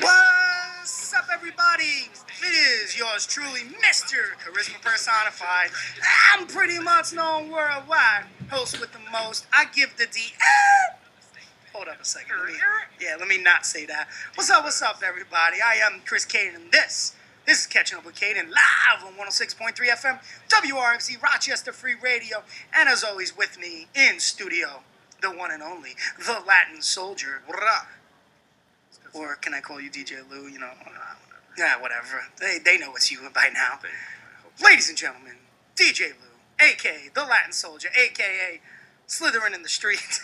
What's up, everybody? It is yours truly, Mr. Charisma Personified. I'm pretty much known worldwide. Host with the most. I give the D. Ah! Hold up a second. Let me, yeah, let me not say that. What's up, what's up, everybody? I am Chris Caden, and this, this is Catching Up with Caden live on 106.3 FM, WRMC Rochester Free Radio, and as always, with me in studio, the one and only, the Latin Soldier. Or can I call you DJ Lou? You know, yeah, whatever. They, they know it's you by now. Ladies and gentlemen, DJ Lou, aka the Latin Soldier, aka Slithering in the Streets.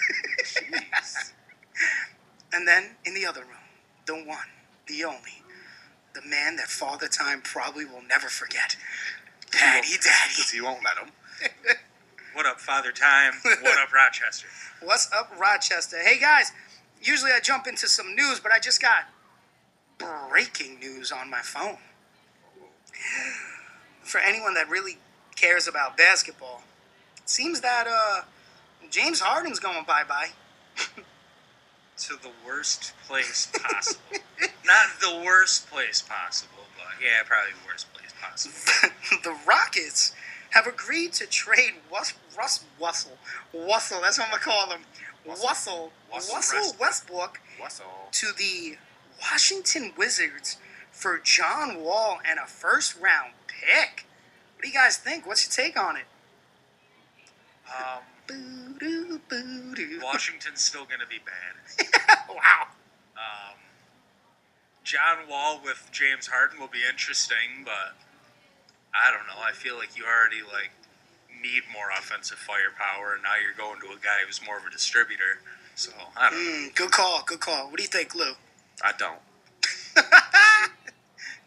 and then in the other room, the one, the only, the man that Father Time probably will never forget. Daddy, Daddy. Because he won't let him. What up, Father Time? What up, Rochester? What's up, Rochester? Hey guys, usually I jump into some news, but I just got breaking news on my phone. For anyone that really cares about basketball, it seems that uh, James Harden's going bye bye. To the worst place possible. Not the worst place possible, but yeah, probably the worst place possible. the Rockets have agreed to trade Russ, Russ Russell, Russell, that's what I'm gonna call him, Russell, Russell Westbrook. To the Washington Wizards for John Wall and a first round pick. What do you guys think? What's your take on it? Um, Boo-doo, boo-doo. Washington's still going to be bad. wow. Um, John Wall with James Harden will be interesting, but I don't know. I feel like you already like need more offensive firepower, and now you're going to a guy who's more of a distributor. So I don't know. Mm, good call, good call. What do you think, Lou? I don't.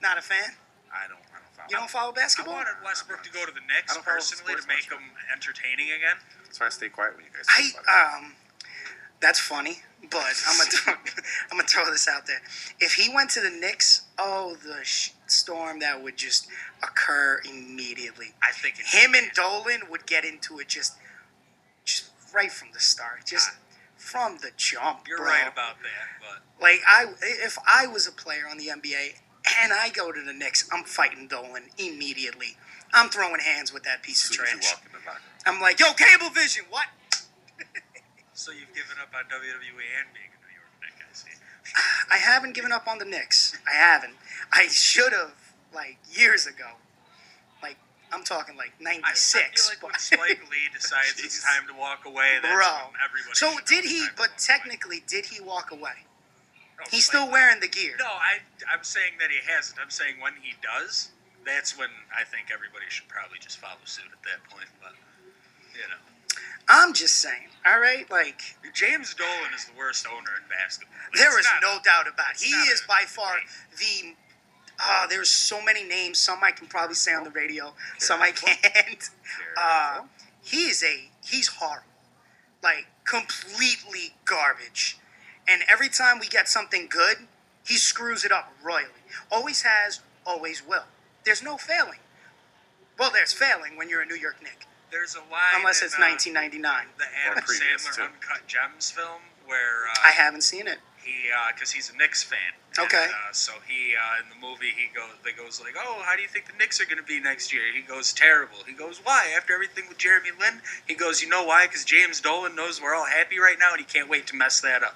Not a fan? I don't. I don't follow. You don't follow basketball. I wanted Westbrook to go to the I Knicks personally to make much. him entertaining again. That's why I stay quiet when you guys. I about um, that's funny, but I'm gonna throw, I'm gonna throw this out there. If he went to the Knicks, oh, the sh- storm that would just occur immediately. I think Him and Dolan would get into it just, just right from the start, just from the jump. You're bro. right about that, but Like I, if I was a player on the NBA and I go to the Knicks, I'm fighting Dolan immediately. I'm throwing hands with that piece of soon as you trash. walk in the locker room. I'm like, yo, Cablevision, what? So you've given up on WWE and being a New York Knick, I see. I haven't given up on the Knicks. I haven't. I should have like years ago. Like I'm talking like I, I '96. feel like when Spike Lee decides it's time to walk away, that's Bro. when everybody. So did he? it's time to But walk away. technically, did he walk away? No, He's Spike still Lee- wearing the gear. No, I, I'm saying that he hasn't. I'm saying when he does, that's when I think everybody should probably just follow suit at that point. But you know, I'm just saying. All right, like James Dolan is the worst owner in basketball. there It's is no a- doubt about. it. He is a by far the. Uh, there's so many names. Some I can probably say on the radio. Some I can't. Uh, he is a he's horrible, like completely garbage. And every time we get something good, he screws it up royally. Always has, always will. There's no failing. Well, there's failing when you're a New York Knick, There's a line. unless in, it's uh, 1999. The Adam Or previous, Sandler too. Uncut Gems film where uh, I haven't seen it. he because he's a Knicks fan. Okay. And, uh, so he uh, in the movie he goes they goes like, oh, how do you think the Knicks are going to be next year? He goes terrible. He goes why? After everything with Jeremy Lin, he goes, you know why? Because James Dolan knows we're all happy right now, and he can't wait to mess that up.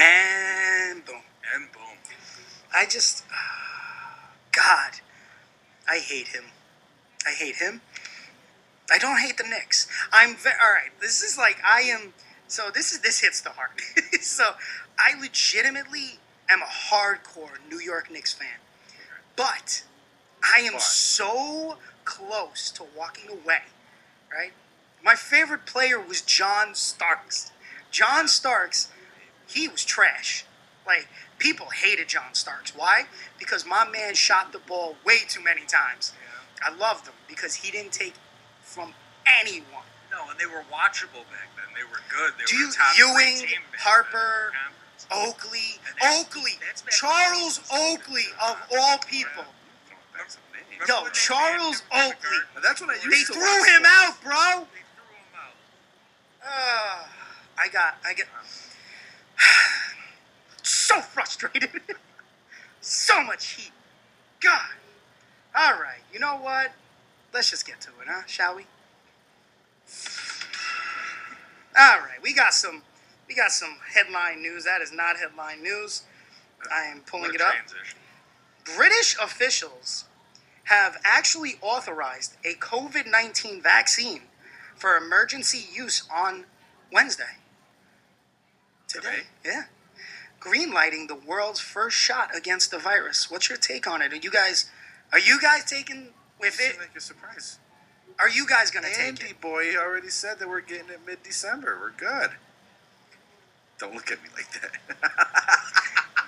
And boom. And boom. I just, God, I hate him. I hate him. I don't hate the Knicks. I'm ve- all right. This is like I am. So this is this hits the heart. so I legitimately am a hardcore New York Knicks fan, but I am so close to walking away. Right. My favorite player was John Starks. John Starks, he was trash. Like people hated John Starks. Why? Because my man shot the ball way too many times. I loved him because he didn't take from anyone. No, and they were watchable back then. They were good. They Do were you- a top three Ewing, team back Harper, then in the. Oakley, that's- Oakley, that's Charles Oakley of all people. Throwing back some names. Remember Yo, when Charles banned the Oakley. Garden? That's when I used They to threw watch him sports. out, bro. They threw him out. Uh, I got, I got. so frustrated. so much heat. God. All right. You know what? Let's just get to it, huh? Shall we? All right. We got some. We got some headline news. That is not headline news. I am pulling it up. transition. British officials have actually authorized a COVID 19 vaccine for emergency use on Wednesday. Today. Yeah. Greenlighting the world's first shot against the virus. What's your take on it? Are you guys are you guys taking with it? make a surprise. Are you guys gonna take it? Andy boy already said that we're getting it mid-December. We're good. Don't look at me like that.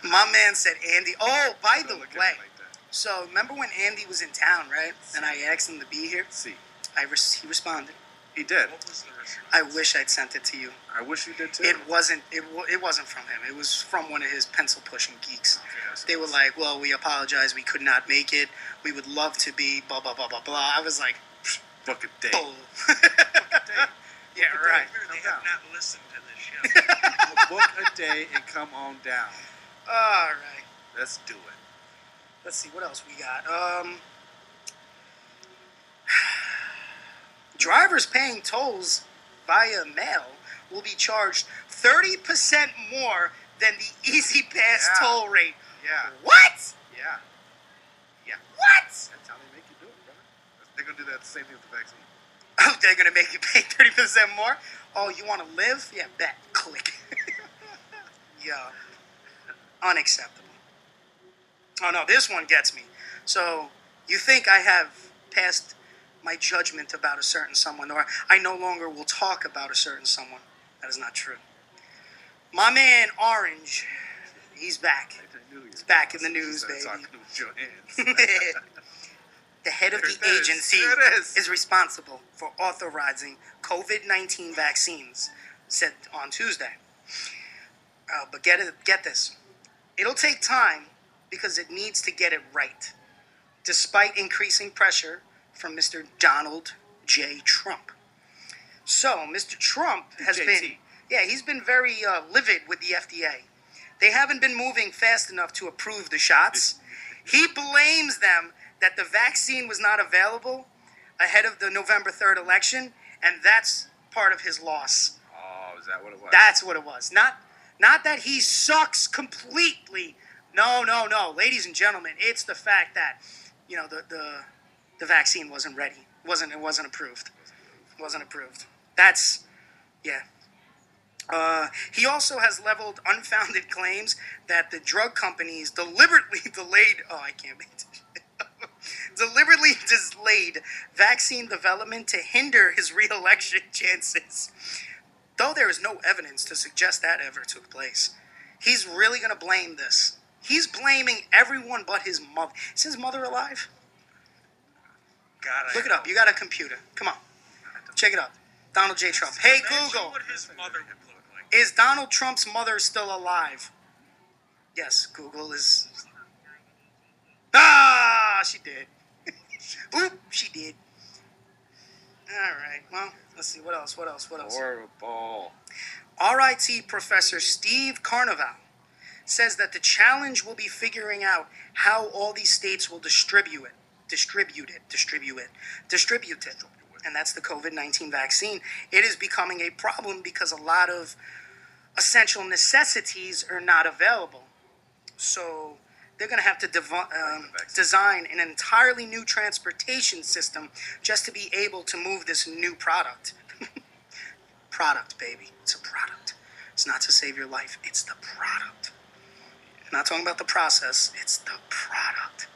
My man said Andy. Oh, by the Don't me way, like so remember when Andy was in town, right? And I asked him to be here. See, I res- he responded. He did. What was the response? I wish I'd sent it to you. I wish you did too. It wasn't. It, wa- it wasn't from him. It was from one of his pencil pushing geeks. They were like, "Well, we apologize. We could not make it. We would love to be." Blah blah blah blah blah. I was like, book a date. "Bull." Day. yeah, right. Clearly they have down. not listened to this show. book a day and come on down. All right. Let's do it. Let's see what else we got. Um, drivers paying tolls via mail will be charged thirty percent more than the E-ZPass Yeah. toll rate. Yeah, What? yeah. Yeah. What? That's how they make you do it, brother. They're gonna do that same thing with the vaccine. Oh, they're gonna make you pay thirty percent more. Oh, you want to live? Yeah, bet. Click. yeah, unacceptable. Oh no, this one gets me. So you think I have passed my judgment about a certain someone, or I no longer will talk about a certain someone? That is not true. My man Orange, he's back. I knew you It's back in the news, baby. Talking with your hands. the head of the There it is. agency There it is. is responsible for authorizing COVID 19 vaccines, said on Tuesday. Uh, but get, it, get this it'll take time because it needs to get it right, despite increasing pressure from Mr. Donald J. Trump. So, Mr. Trump has JT. been, yeah, he's been very uh, livid with the FDA. They haven't been moving fast enough to approve the shots. He blames them that the vaccine was not available ahead of the November 3rd election, and that's part of his loss. oh, is that what it was? That's what it was. Not not that he sucks completely. No, no, no. Ladies and gentlemen, it's the fact that, you know, the the, the vaccine wasn't ready. Wasn't it wasn't approved. Wasn't approved. That's yeah. Uh, he also has leveled unfounded claims that the drug companies deliberately delayed. Oh, I can't make deliberately delayed vaccine development to hinder his reelection chances. Though there is no evidence to suggest that ever took place, he's really going to blame this. He's blaming everyone but his mother. Is his mother alive? God, I Look it up. You got a computer. Come on. Check it out. Donald J. Trump. Hey, Imagine Google. what his mother would look like. Is Donald Trump's mother still alive? Yes, Google is. Ah, she did. Oop, she did. All right. Well, let's see. What else? What else? What else? Horrible. RIT professor Steve Carnival says that the challenge will be figuring out how all these states will distribute it, distribute it, distribute it, distribute it. And that's the COVID 19 vaccine. It is becoming a problem because a lot of essential necessities are not available. So they're going to have to dev- um, design an entirely new transportation system just to be able to move this new product product, baby. It's a product. It's not to save your life, it's the product. I'm not talking about the process, it's the product.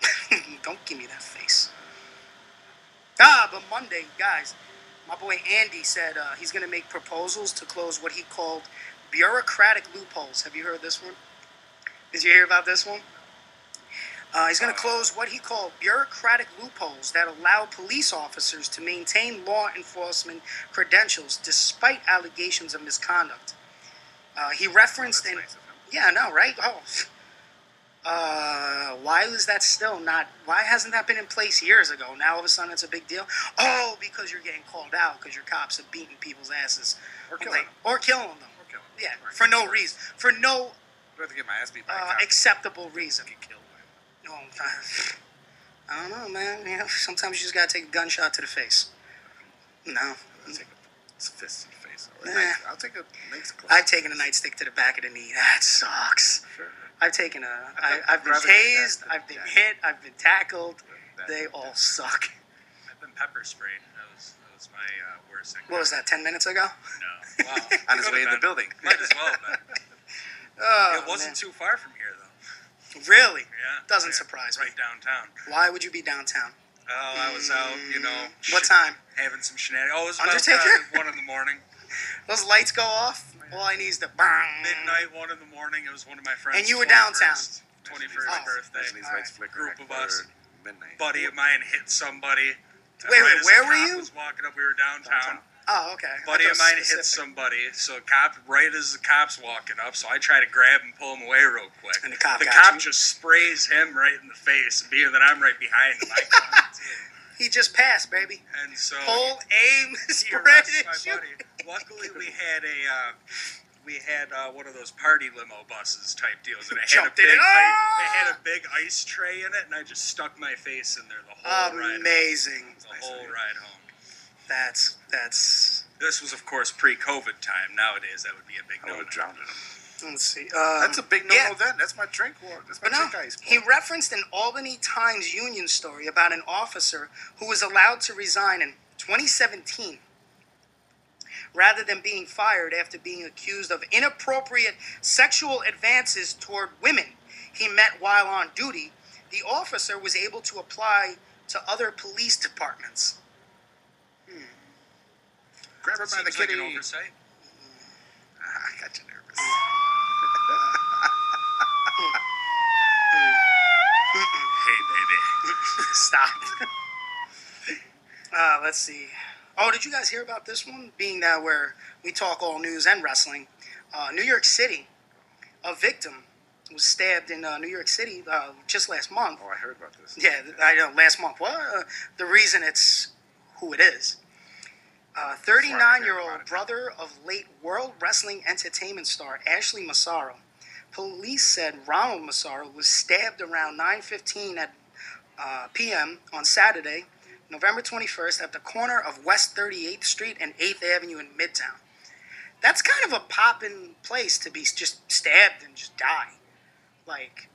Don't give me that face. Ah, but Monday, guys, my boy Andy said uh, he's going to make proposals to close what he called bureaucratic loopholes. Have you heard this one? Did you hear about this one? Uh, he's going to close what he called bureaucratic loopholes that allow police officers to maintain law enforcement credentials despite allegations of misconduct. Uh, he referenced in nice yeah, no, right? Oh, uh, why is that still not? Why hasn't that been in place years ago? Now all of a sudden it's a big deal. Oh, because you're getting called out because your cops are beating people's asses Or I'm killing like- or killing them. Or Yeah, for no reason, for no I'd rather get my ass beat by uh, acceptable reason. get killed by. No, I don't know, man. You know, sometimes you just gotta take a gunshot to the face. No, I'll take a fist in the face. Nah. I'll take a close. I've taken a nightstick to the back of the knee. That sucks. Sure. I've taken a. I, I've been rather tased. I've been that. hit. I've been tackled. That- They all suck. I've been pepper sprayed. That was that was my uh, worst thing. What was that? Ten minutes ago? No. Wow. On his way in the building. Might as well. But Oh, it wasn't man. too far from here, though. Really? Yeah. Doesn't Yeah, surprise me. Right downtown. Why would you be downtown? Oh, I was out, you know. What sh- time? Having some shenanigans. Oh, it was about Undertaker? uh, one in the morning. Those lights go off. All I need is the bang. Midnight, one in the morning. It was one of my friends. And you were downtown? 21st Oh. birthday. Imagine these lights right. flicker Group of us. Midnight. buddy of mine hit somebody. Wait, wait, where were you? Was walking up. We were downtown. Downtown. Oh, okay. Buddy of mine specific. hit somebody. So a cop, right as the cop's walking up, so I try to grab and pull him away real quick. And the cop the got cop you? just sprays him right in the face, being that I'm right behind him, I caught it too. He just passed, baby. And so Pull, aim, he spread arrests my buddy. Luckily, we had a uh, we had uh, one of those party limo buses type deals, and it had a Jumped in big it. ice, Ah! it had a big ice tray in it, and I just stuck my face in there the whole ride. home. Amazing. The whole ride home. That's that's. This was, of course, pre-COVID time. Nowadays, that would be a big I no. would have drowned in him. Let's see. Um, That's a big no-no yeah. then. That's my drink war. That's my But no, drink ice. he referenced an Albany Times Union story about an officer who was allowed to resign in 2017 rather than being fired after being accused of inappropriate sexual advances toward women he met while on duty. The officer was able to apply to other police departments. Grab her by the Seems like an oversight. Ah, I got you nervous. Hey, Stop. uh, let's see. Oh, did you guys hear about this one? Being that where we talk all news and wrestling, uh, New York City, a victim was stabbed in uh, New York City uh, just last month. Oh, I heard about this. Yeah, I know. Last month. What? Uh, the reason it's who it is. Uh, 39-year-old brother of late World Wrestling Entertainment star Ashley Massaro. Police said Ronald Massaro was stabbed around 9:15 at uh, p.m. on Saturday, November 21st, at the corner of West 38th Street and 8th Avenue in Midtown. That's kind of a poppin' place to be just stabbed and just die. Like,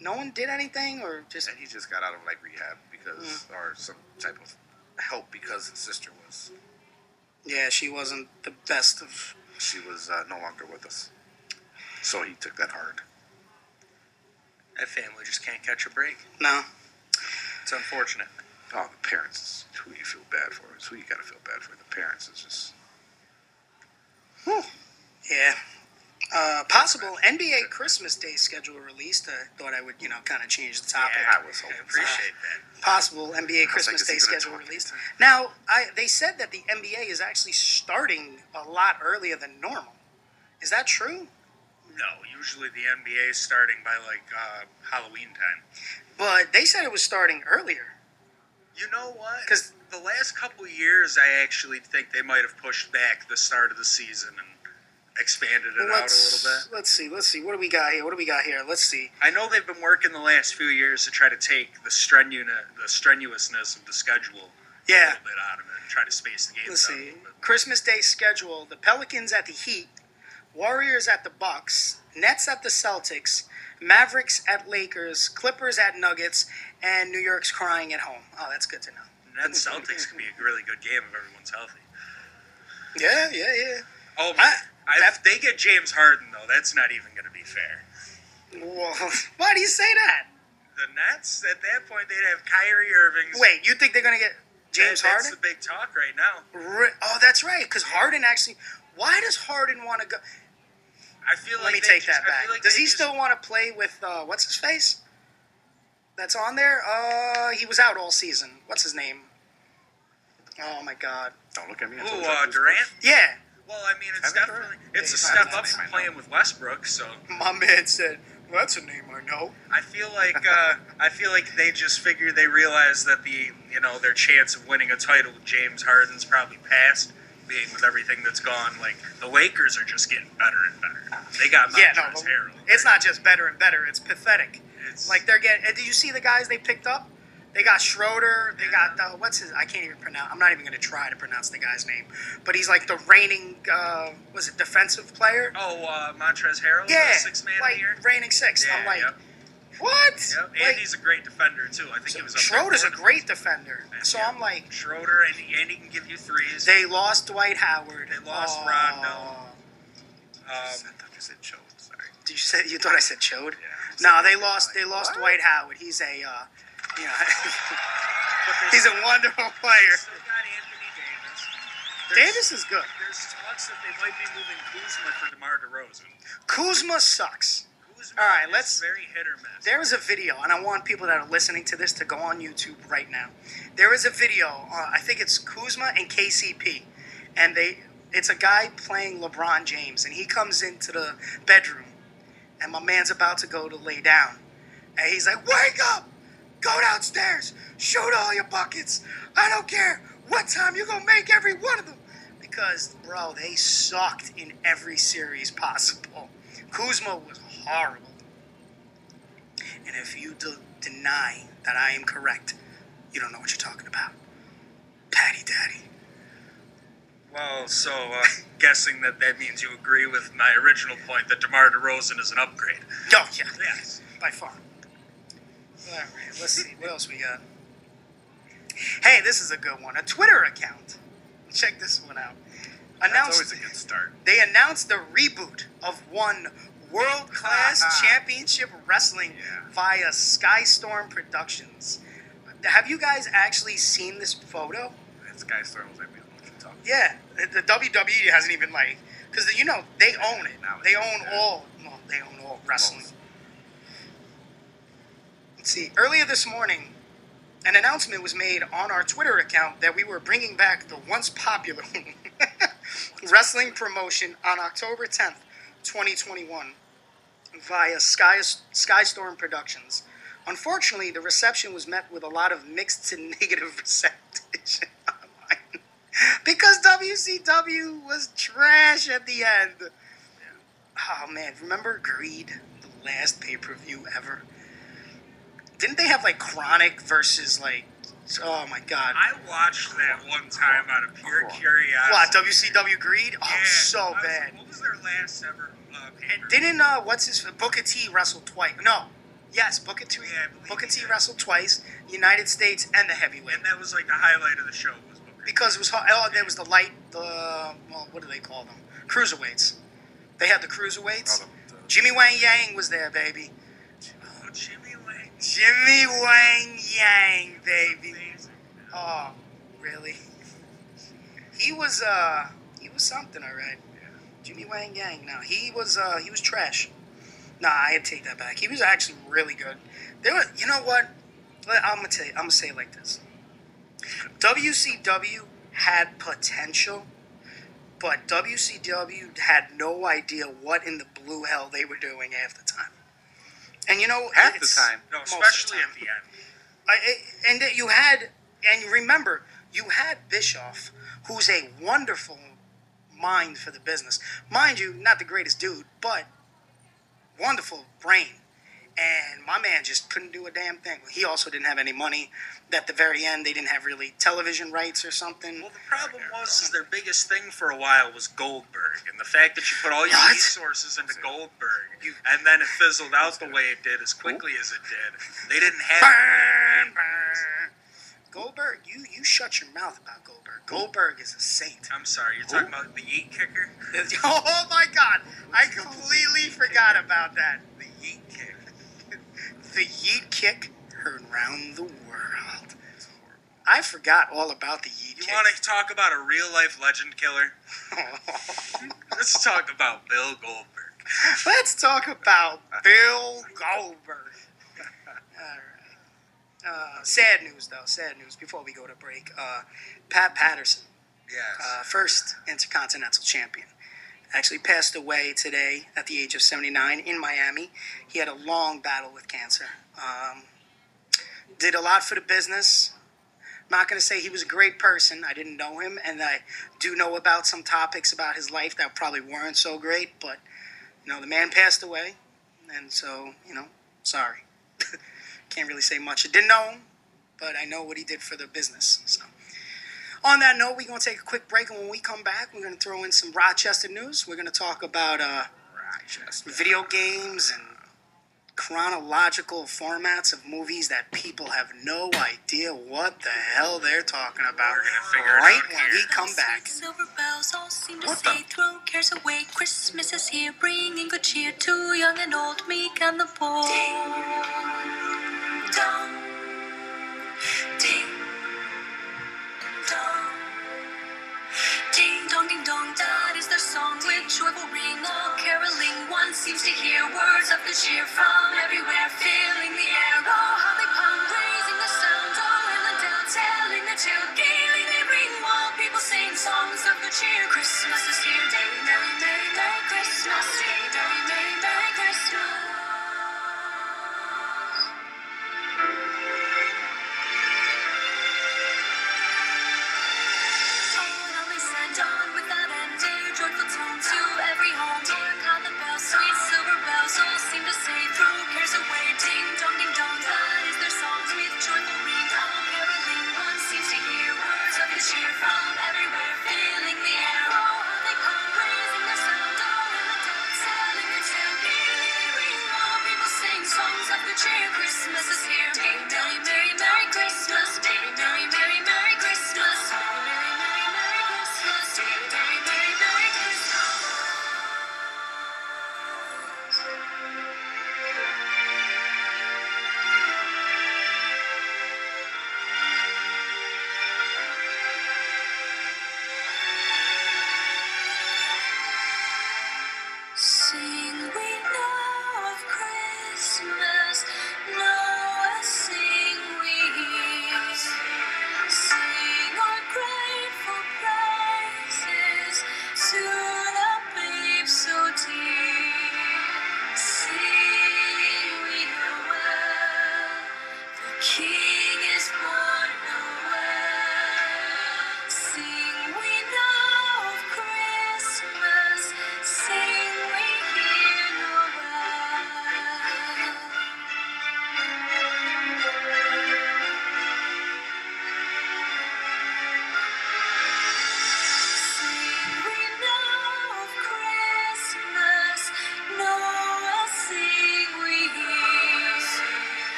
no one did anything, or just And he just got out of like rehab because, Mm. or some type of help because his sister was, yeah, she wasn't the best of. she was uh, no longer with us. So he took that hard. That family just can't catch a break. No, It's unfortunate. Oh, the parents is who you feel bad for. It's who you gotta feel bad for. The parents is just. yeah. Uh, possible NBA Christmas Day schedule released. I thought I would, you know, kind of change the topic. Yeah, I was I hoping. appreciate that. possible NBA Christmas like, Day is he gonna schedule released. Now, I, they said that the NBA is actually starting a lot earlier than normal. Is that true? No, usually the NBA is starting by like uh, Halloween time. But they said it was starting earlier. You know what? Because the last couple years, I actually think they might have pushed back the start of the season and expanded it out a little bit. let's see. Let's see. What do we got here? What do we got here? Let's see. I know they've been working the last few years to try to take the strenu- the strenuousness of the schedule a Yeah. little bit out of it and try to space the games Let's out see. Christmas Day schedule: the Pelicans at the Heat, Warriors at the Bucks, Nets at the Celtics, Mavericks at Lakers, Clippers at Nuggets, and New York's crying at home. Oh, that's good to know. And then Celtics could be a really good game if everyone's healthy. Yeah, yeah, yeah. Oh, I- I, that- if they get James Harden though, that's not even going to be fair. Well, why do you say that? The Nets at that point they'd have Kyrie Irving. Wait, you think they're gonna get James That's Harden? That's the big talk right now. Ri- Oh, that's right. Because Harden actually. Why does Harden want to go? I feel Let like me they take just- that back. like does he just- still want to play with uh, what's his face? That's on there. Uh, he was out all season. What's his name? Oh my God. Don't look at me. I Ooh, uh, I was Durant. Yeah, Well, I mean, it's Kevin definitely Durant? it's a step up from name I know. playing with Westbrook. So my man said well, that's a name I know. I feel like uh, I feel like they just figured they realized that the you know their chance of winning a title with James Harden's probably passed, being with everything that's gone. Like the Lakers are just getting better and better. They got Yeah, no, Harrell. it's not just better and better. It's pathetic. It's- Like they're getting. Did you see the guys they picked up? They got Schroeder. They got uh, what's his? I can't even pronounce. I'm not even going to try to pronounce the guy's name. But he's like the reigning. Uh, was it defensive player? Oh, uh, Montrezl Harrell, yeah, the six man like the reigning six. Yeah, I'm like, yep. What? Yep. And Like, he's a great defender too. I think he was. Schroeder's a great defender. So Yeah. I'm like, Schroeder, and he, and he can give you threes. they lost Dwight Howard. They lost Oh. Rondo. I um, thought you said Joe. Sorry. Did you say you thought I said Chode? Yeah. No, they lost. They lost What? Dwight Howard. He's a, uh, you know, he's a wonderful player. They got Anthony Davis. There's- Davis is good. There's talks that they might be moving Kuzma for DeMar DeRozan. Kuzma sucks. Kuzma All right, let's- very hit or miss. There is a video, and I want people that are listening to this to go on YouTube right now. There is a video. Uh, I think it's Kuzma and KCP, and they. It's a guy playing LeBron James, and he comes into the bedroom, and my man's about to go to lay down, and he's like, "Wake up! Go downstairs! Shoot all your buckets! I don't care what time you're gonna make every one of them." Because, bro, they sucked in every series possible. Kuzma was horrible. And if you de- deny that I am correct, you don't know what you're talking about. Patty Daddy. Well, so uh, guessing that that means you agree with my original point that DeMar DeRozan is an upgrade. Oh, yeah, Yes. by far. All right, let's see. What else we got? Hey, this is a good one. A Twitter account. Check this one out. That's always a good start. they announced the reboot of one world class uh-huh. championship wrestling Yeah. via Skystorm Productions. Have you guys actually seen this photo? And Sky Storm was like, we don't know what you're talking Yeah, the, the WWE hasn't even like because you know they own it. Now They own yeah. all. Well, they own all wrestling. Most. Let's see. Earlier this morning, an announcement was made on our Twitter account that we were bringing back the once popular wrestling promotion on October 10th, 2021, via Sky Skystorm Productions. Unfortunately, the reception was met with a lot of mixed to negative reception online because WCW was trash at the end. Oh man, remember Greed, the last pay per view ever? Didn't they have like Chronic versus like? Oh my God! I watched that one time out of pure curiosity. What WCW Greed? Oh, Yeah, so I was like, bad. what was their last ever uh, And didn't uh, what's his Booker T wrestle twice? No, yes, Booker T. Yeah, I believe Booker he T did. wrestled twice, United States and the heavyweight. And that was like the highlight of the show was Booker. because it was hard. Oh, there was the light, the well, what do they call them? Cruiserweights. They had the cruiserweights. Oh, the- the- Jimmy Wang Yang was there, baby. Jimmy Wang. Yang, baby. Oh, really? He was uh, he was something, all right. Jimmy Wang Yang. No, he was uh, he was trash. Nah, I take that back. He was actually really good. There were, you know what? I'm gonna tell you. I'm gonna say it like this. WCW had potential, but WCW had no idea what in the blue hell they were doing half the time. And you know, Half the time. No, especially the at the end. I, I- and that you had, and remember, you had Bischoff, who's a wonderful mind for the business. Mind you, not the greatest dude, but wonderful brain. And my man just couldn't do a damn thing. He also didn't have any money. At the very end, they didn't have really television rights or something. Well, the problem was is their biggest thing for a while was Goldberg, and the fact that you put all your What? resources into Goldberg, and then it fizzled out the way it did as quickly as it did. They didn't have. Burn, burn. Goldberg, you you shut your mouth about Goldberg. Goldberg is a saint. I'm sorry, you're talking about the yeet kicker. Oh my god, I completely forgot about that. The yeet kick. The yeet kick heard round the world. I forgot all about the yeet You kick. You want to talk about a real life legend killer? Let's talk about Bill Goldberg. Let's talk about Bill Goldberg. All right. Uh, sad news, though. Sad news. Before we go to break, uh, Pat Patterson, Yes. uh, first Intercontinental Champion, actually passed away today at the age of 79 in Miami. He had a long battle with cancer. Um, did a lot for the business, not going to say he was a great person. I didn't know him, and I do know about some topics about his life that probably weren't so great. But you know, the man passed away, and so you know, sorry. Can't really say much. I didn't know him, but I know what he did for the business. So. On that note, we're going to take a quick break, and when we come back, we're going to throw in some Rochester news. We're going to talk about uh, video games and chronological formats of movies that people have no idea what the hell they're talking about. We're gonna figure it right out when here. we come back. Silver bells all seem to What say, the- throw cares away. Christmas is here, bringing good cheer to young and old, meek and the poor. Ding dong, dong, ding dong. That is their song with joyful ring. All caroling, one seems to hear words of good cheer from everywhere, filling the air. Oh, how they pound, raising the sound. Oh, and dale, telling their tale. Gaily they ring while people sing songs of good cheer. Christmas is here, day merry, merry, merry Christmas, day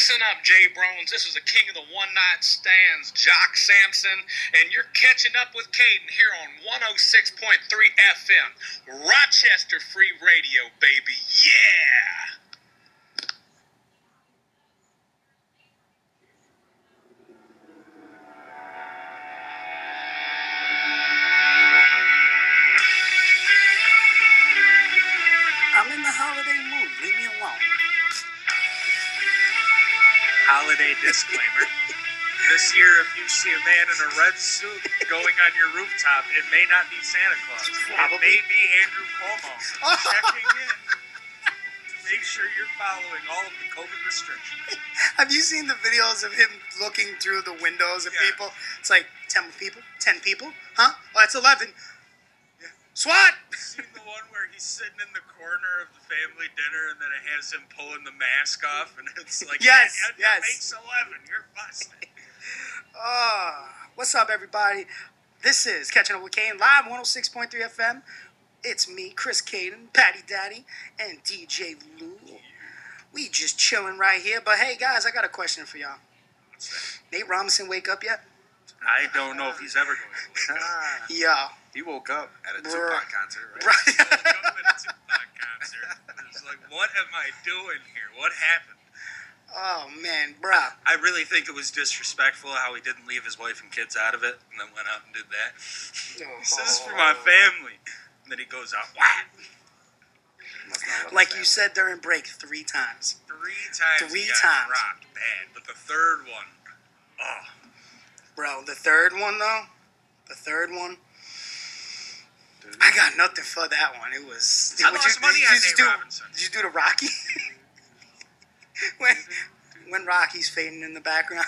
Listen up, Jay Brones. This is the king of the one night stands, Jock Sampson, and you're catching up with Caden here on 106.3 FM, Rochester Free Radio, baby. Yeah! Disclaimer. This year, if you see a man in a red suit going on your rooftop, it may not be Santa Claus. It may be Andrew Cuomo checking in to make sure you're following all of the COVID restrictions. Have you seen the videos of him looking through the windows of Yeah. people? It's like ten people, ten people, huh? Oh, that's eleven. SWAT. seen the one where he's sitting in the corner of the family dinner and then it has him pulling the mask off and it's like Yes, "Yeah, yes. it makes 11 you're busted Ah, what's up, everybody? This is Catching Up with Caden live, 106.3 FM. It's me, Chris Caden, Patty Daddy, and DJ Lou. We just chilling right here. But hey, guys, I got a question for y'all. Nate Robinson wake up yet? I don't know if he's ever going to wake up. Ah, Yeah. he woke up at a Bruh. Tupac concert, right? Right. Woke up at concert. It's like, what am I doing here? What happened? oh man, bruh. I really think it was disrespectful how he didn't leave his wife and kids out of it and then went out and did that. He says, this is for my oh. family. And then he goes out, whack! Must not love Like you said during break three times. Three times Three he got times. rocked bad. But the third one, oh, Bro, the third one though, the third one, I got nothing for that one. It was. I would lost money did on just Nate do, Robinson. Did you do the Rocky? when when Rocky's fading in the background.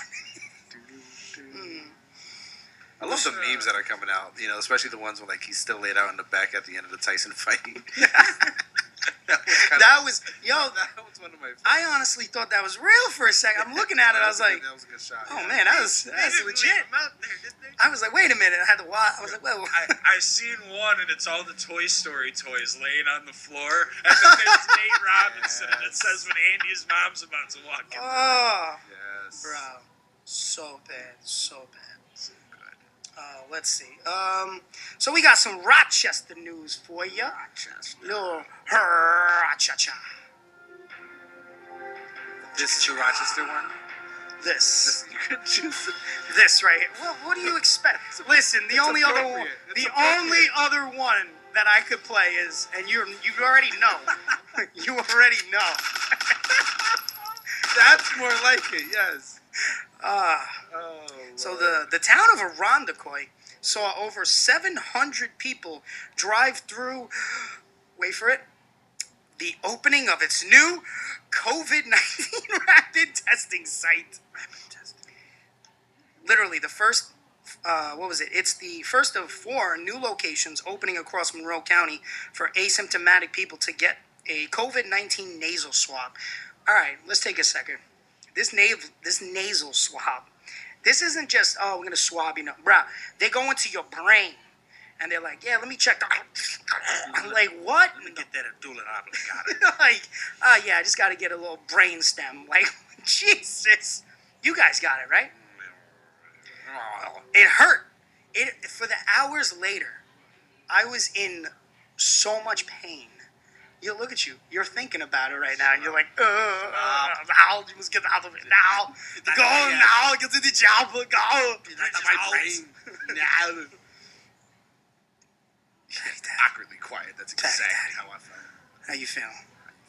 Mm. I love the memes that are coming out. You know, especially the ones where like he's still laid out in the back at the end of the Tyson fight. that was that of, was yo. that was one of my. I honestly thought that was real for a second. I'm looking at it. I was like, that was a good shot. oh yeah. man, that was that's legit. there. I was like, wait a minute. I had to watch. I was like, well, I, I seen one and it's all the Toy Story toys laying on the floor, and then there's Nate Robinson, and it says when Andy's mom's about to walk in. oh, Yes. bro, so bad, so bad. Uh, let's see. Um, so we got some Rochester news for you. Little cha This is the Rochester one. This, This, you could choose. this right here. Well, what do you expect? Listen, the It's only other one, the only other one that I could play is, and you you already know, you already know. That's more like it. Yes. Ah. Oh. So the, the town of Irondequoit saw over 700 people drive through, wait for it, the opening of its new COVID 19 rapid testing site. Literally, the first, uh, what was it? It's the first of four new locations opening across Monroe County for asymptomatic people to get a COVID 19 nasal swab. All right, let's take a second. This, nav- this nasal swab this isn't just oh we're gonna swab you know, bruh. They go into your brain, and they're like, yeah, let me check. The... I'm like, what? Let me get that Abdullah obligado. like, oh yeah, I just gotta get a little brain stem. Like, Jesus, you guys got it right. It hurt. It for the hours later. I was in so much pain. You look at you. You're thinking about it right now, and you're like, uh, now you must get out of it now. Go now, get to the job. Go. my brain. now. Awkwardly quiet. That's exactly how I felt. How you feeling?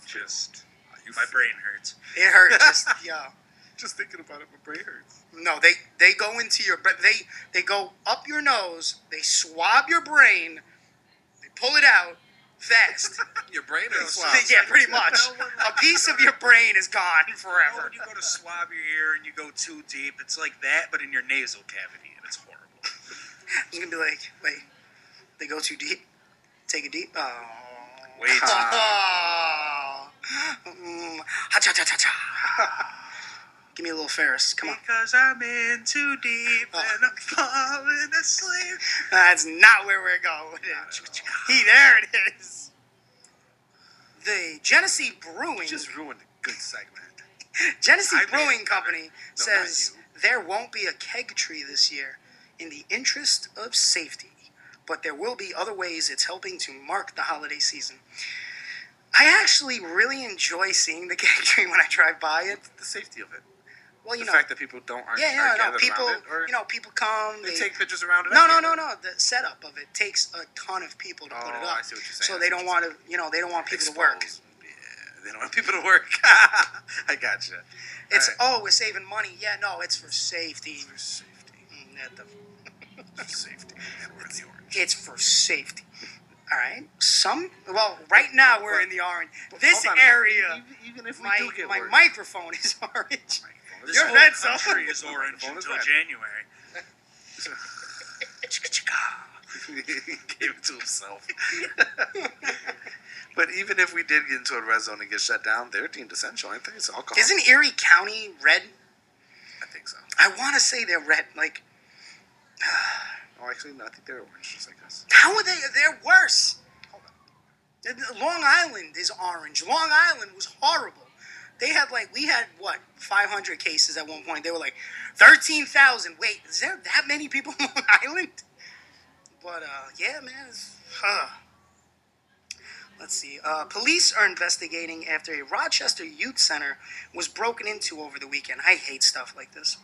Just, You my brain hurts. It hurts. Just yo. Just thinking about it, my brain hurts. No, they they go into your but they they go up your nose. They swab your brain. They pull it out fast. Your brain is swab. yeah, pretty much. A piece of your brain is gone forever. when you go to swab your ear and you go too deep, it's like that, but in your nasal cavity, and it's horrible. It's gonna be like, wait, they go too deep. Take it deep. Oh. Wait. Oh. Mm. Ha-cha-cha-cha-cha. Give me a little Ferris. Come on. Because I'm in too deep Oh. and I'm falling asleep. That's not where we're going. He, there it is. The Genesee Brewing Just ruined a good segment. Genesee I Brewing Company No, says there won't be a keg tree this year in the interest of safety, but there will be other ways it's helping to mark the holiday season. I actually really enjoy seeing the keg tree when I drive by it. The safety of it. Well, you know, the know, fact that people don't aren't, yeah, yeah, no, people, it, you know, people come. they, They, take pictures around it. no, no, no, no. The setup of it takes a ton of people to put it Oh, up. I see what you're saying. So they don't want to, you know, they don't want people to work. Yeah. They don't want people to work. I gotcha. It's All oh, we're saving money. Yeah, no, it's for safety. For safety. Mm, the- For safety. The. It's for safety. All right. Some well, right now we're in the orange. This Hold on a second. area, Even, even if we my do get my work, microphone is orange. This You're whole country is orange until red. January. he gave it to himself. but even if we did get into a red zone and get shut down, they're deemed essential, aren't they? It's alcohol. Isn't Erie County red? I think so. I want to say they're red. Like, Oh, actually, no. I think they're orange, just like us. how are they? They're worse. Long Island is orange. Long Island was horrible. They had like we had what 500 cases at one point. They were like 13,000. Wait, is there that many people on Long Island? But uh, yeah, man. Huh. Let's see. Uh, police are investigating after a Rochester youth center was broken into over the weekend. I hate stuff like this.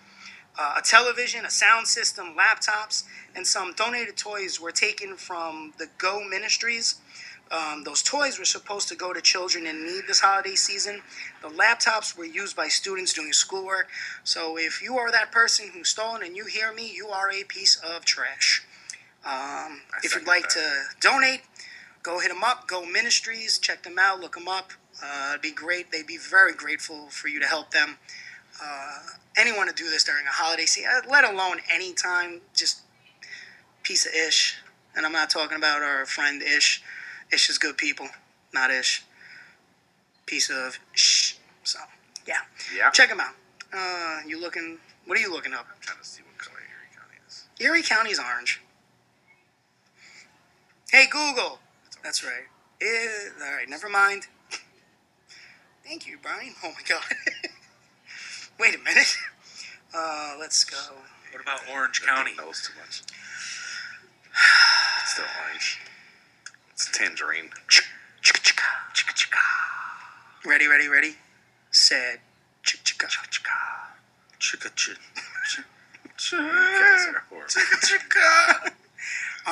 Uh, a television, a sound system, laptops, and some donated toys were taken from the Go Ministries. Um, those toys were supposed to go to children in need this holiday season. The laptops were used by students doing schoolwork. So if you are that person who stole it and you hear me, you are a piece of trash. Um, if you'd like that. to donate, go hit them up. Go Ministries, check them out, look them up. Uh, it'd be great. They'd be very grateful for you to help them. Uh, anyone to do this during a holiday season, let alone any time, just piece of ish. And I'm not talking about our friend Ish. Ish is good people, not Ish. Piece of shh. So, yeah. Yeah. Check them out. Uh, you looking, what are you looking up? I'm trying to see what color Erie County is. Erie County's orange. Hey Google. That's right. Eh, all right, never mind. Thank you, Brian. Oh my God. Wait a minute. Uh, let's go. What about Orange County? knows too much. It's still orange. It's tangerine. Ready, ready, ready. Said. Chick chicka. Chicka guys are.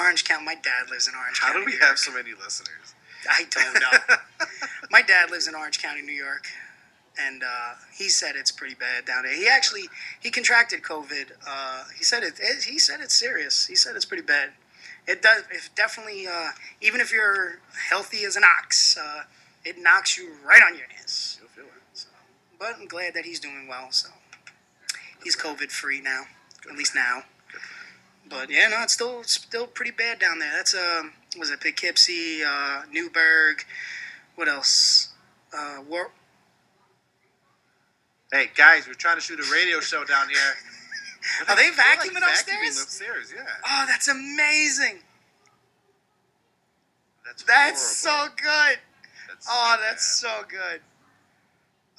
Orange County. My dad lives in Orange How County. How do we New York. have so many listeners? I don't know. My dad lives in Orange County, New York, and uh, he said it's pretty bad down there. He actually he contracted COVID. Uh, he said it. He said it's serious. He said it's pretty bad. It does. It definitely. Uh, even if you're healthy as an ox, uh, it knocks you right on your ass. You'll feel it. So, but I'm glad that he's doing well. So he's COVID free now, at least now. But yeah, no, it's still still pretty bad down there. That's um, was it Poughkeepsie, uh, Newburgh, what else? Uh, War- Hey guys, we're trying to shoot a radio show down here. Are they vacuuming like, upstairs? Upstairs, yeah. Oh, that's amazing. That's That's so good. That's Oh, so that's bad. so good.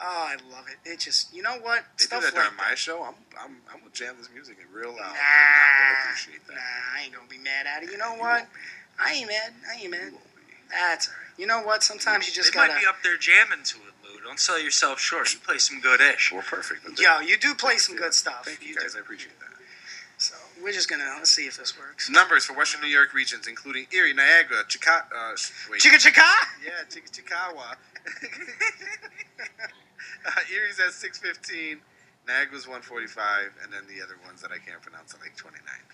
Oh, I love it. It just, you know what? They do Stuff that like during my show. I'm, I'm, I'm gonna jam this music in real loud. Nah, gonna appreciate that. nah, I ain't gonna be mad at it. You know what? I ain't mad. I ain't mad. That's you know what? Sometimes you just they gotta. might be up there jamming to it. Don't sell yourself short. You play some good ish. We're perfect. Yo, you do play some good stuff. Thank you do. guys. I appreciate that. So we're just gonna let's see if this works. Numbers for Western New York regions, including Erie, Niagara, Chica, uh, wait, Chicka chicka. yeah, Chica, Chickawa. uh, Erie's at six fifteen, Niagara's one forty five, and then the other ones that I can't pronounce are like twenty nine.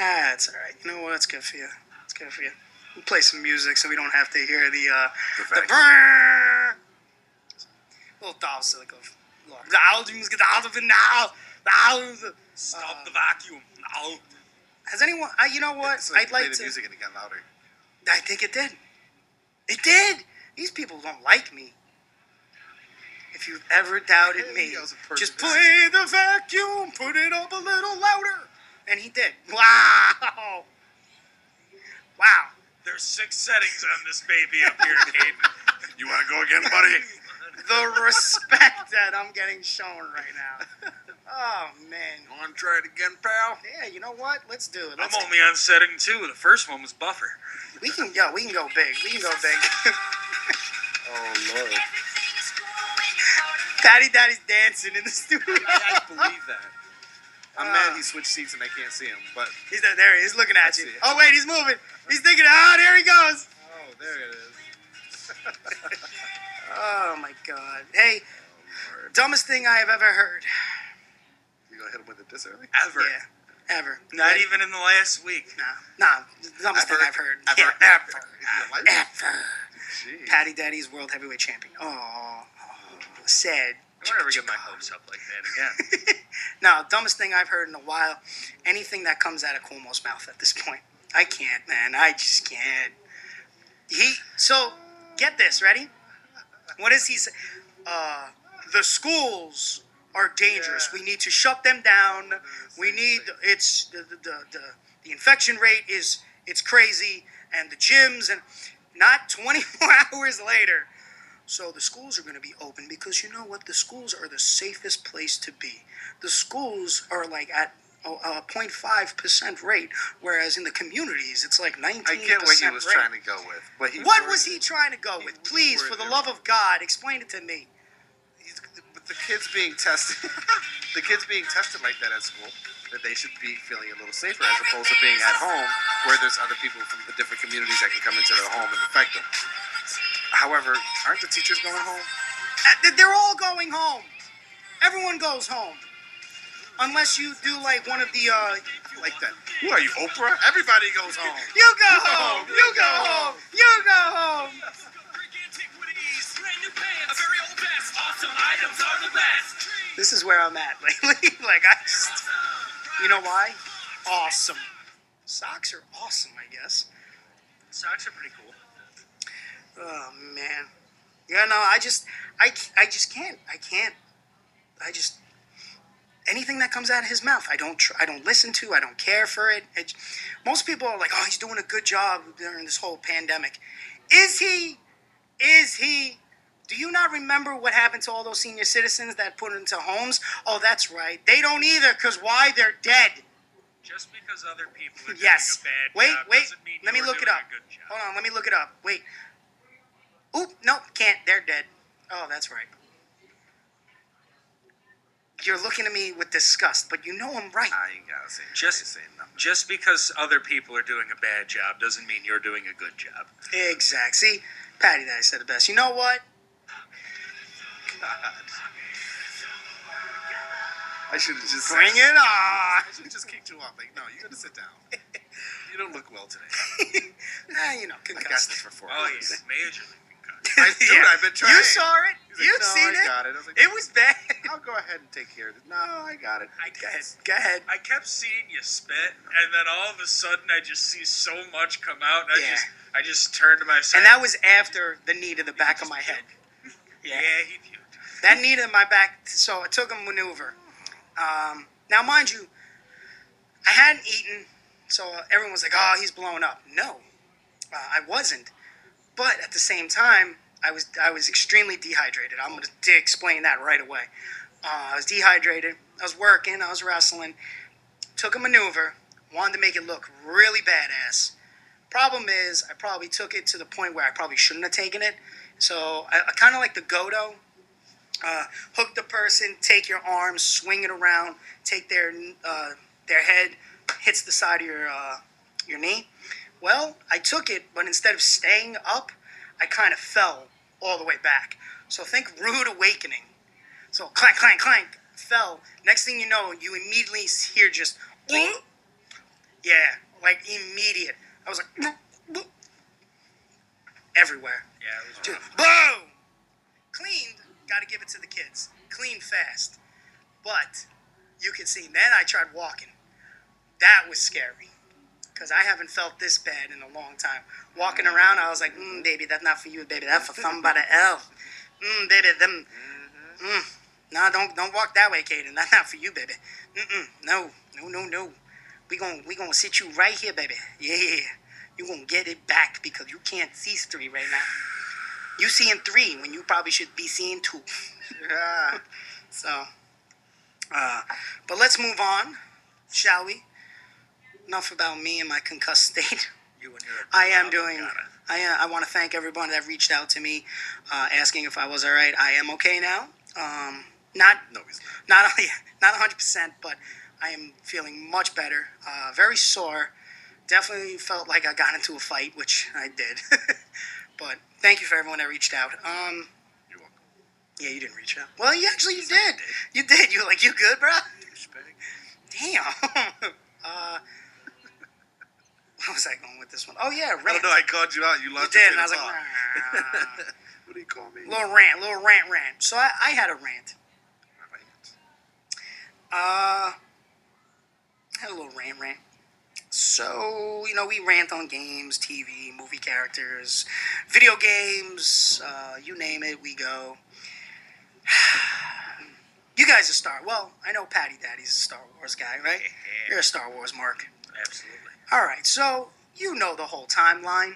Ah, it's all right. You know what? It's good for you. It's good for you. We'll play some music so we don't have to hear the uh, The. Little dolls like of the albums get out of it now. The albums. Stop Uh, the vacuum. No. Has anyone? I, you know what? So you I'd play like the to. music and it got louder. I think it did. It did. These people don't like me. If you've ever doubted me, That was a perfect just play the vacuum, put it up a little louder. And he did. Wow. Wow. There's six settings on this baby up here, Caden. You want to go again, buddy? The respect that I'm getting shown right now. Oh, man. You want to try it again, pal? Yeah, you know what? Let's do it. I'm Let's only on setting two. The first one was buffer. we can go. We can go big. We can go big. Oh lord. Daddy, Daddy's dancing in the studio. I, I believe that. I'm mad he switched seats and I can't see him, but He's there. There he is, looking at I you. Oh wait, he's moving. He's thinking. Ah, there he goes. oh, there it is. Oh my god. Hey, dumbest thing I have ever heard. You gonna hit him with it this early? Ever. Yeah, ever. Not Like, even in the last week. Nah, nah. The dumbest thing I've heard. Ever. Yeah, Ever. ever. In your life? Ever. Jeez. Patty Daddy's world heavyweight champion. Oh, sad. I won't ever get my hopes up like that again. No, dumbest thing I've heard in a while. Anything that comes out of Cuomo's mouth at this point. I can't, man. I just can't. He so get this, ready? What does he say? Uh, the schools are dangerous. Yeah. We need to shut them down. We need it's the the, the the the infection rate is it's crazy and the gyms and not 24 hours later. So the schools are going to be open because you know what? The schools are the safest place to be. The schools are like at a 0.5% rate, whereas in the communities it's like 19%. I get what he was rate. trying to go with, but he What was he trying to go with? Please, for the love of God, explain it to me. He's, with the kids being tested, the kids being tested like that at school, that they should be feeling a little safer as opposed to being at home where there's other people from the different communities that can come into their home and infect them. However, aren't the teachers going home? Uh, They're all going home. Everyone goes home. Unless you do like one of the, uh, Like that? Who are you, Oprah? Everybody goes home. you go home, you go home, you go home. This is where I'm at lately. like I just, you know why? Awesome. Socks are awesome, I guess. Socks are pretty cool. Oh man. Yeah, no, I just, I, I just can't. I can't. I just that comes out of his mouth, I don't, tr- I don't listen to. I don't care for it. it. Most people are like, oh, he's doing a good job during this whole pandemic. Is he? Is he? Do you not remember what happened to all those senior citizens that put into homes? Oh, that's right. They don't either, cause why? They're dead. Just because other people are Yes. doing a bad Wait, job wait. doesn't mean Let me look it up. a good job. Hold on. Let me look it up. Wait. Oop. Nope. Can't. They're dead. Oh, that's right. You're looking at me with disgust, but you know I'm right. I ain't gotta say, Just- ain't nothing. Just because other people are doing a bad job doesn't mean you're doing a good job. Exact. See, Patty, that I said it best. You know what? God. I should have just Bring it on. I should have just kicked you off. Like, no, you gotta sit down. You don't look well today. Ah, you know, I got this for four Oh weeks. yeah, majorly concussed. I, dude, I've been trying. You saw it. He's like, You've no, seen I it. got it. I was like, It was bad. I'll go ahead and take care of it. No, I got it. I Go ahead. kept, Go ahead. I kept seeing you spit, and then all of a sudden I just see so much come out, and I Yeah. just I just turned to my side. And that was after the knee to the back of my head. yeah, he puked. That knee to my back, so it took a maneuver. Um, now, mind you, I hadn't eaten, so everyone was like, "Oh, he's blowing up." No, uh, I wasn't. But at the same time, I was I was extremely dehydrated. I'm going to explain that right away. Uh, I was dehydrated. I was working. I was wrestling. Took a maneuver. Wanted to make it look really badass. Problem is, I probably took it to the point where I probably shouldn't have taken it. So I, I kind of like the Godo uh, hook the person, take your arms, swing it around, take their uh, their head, hits the side of your uh, your knee. Well, I took it, but instead of staying up, I kind of fell all the way back. So think rude awakening. So clank, clank, clank, fell. Next thing you know, you immediately hear just, yeah, like immediate. I was like, everywhere. Yeah, it was Dude, boom! Cleaned, gotta give it to the kids. Clean fast. But you can see, then I tried walking. That was scary. Because I haven't felt this bad in a long time. Walking around, I was like, mm, baby, that's not for you, baby. That's for somebody else. Mm, baby, them. Mm. No, don't don't walk that way, Caden. That's not for you, baby. Mm-mm. No, no, no, no. We gon' we gonna sit you right here, baby. Yeah, yeah, yeah. you gonna get it back because you can't see three right now. You seeing three when you probably should be seeing two. Yeah. So, uh, but let's move on, shall we? Enough about me and my concussed state. You and your I am doing. I uh, I want to thank everyone that reached out to me, uh, asking if I was all right. I am okay now. Um, not No, he's not. not yeah, not 100 percent, but I am feeling much better. Uh, very sore. Definitely felt like I got into a fight, which I did. but thank you for everyone that reached out. Um, You're Yeah, you didn't reach out. Well, you actually you did. You did. You were like, you good, bro? Damn. uh, where was I going with this one? Oh yeah, I don't know. I called you out. You lost. You did, and I was like, "Nah." what do you call me? little rant, little rant, rant. So I, I had a rant. Uh, I had a little rant, rant. So you know, we rant on games, TV, movie characters, video games, uh, you name it, we go. You guys are Star. Well, I know Patty Daddy's a Star Wars guy, right? You're a Star Wars mark. Absolutely. All right, so you know the whole timeline.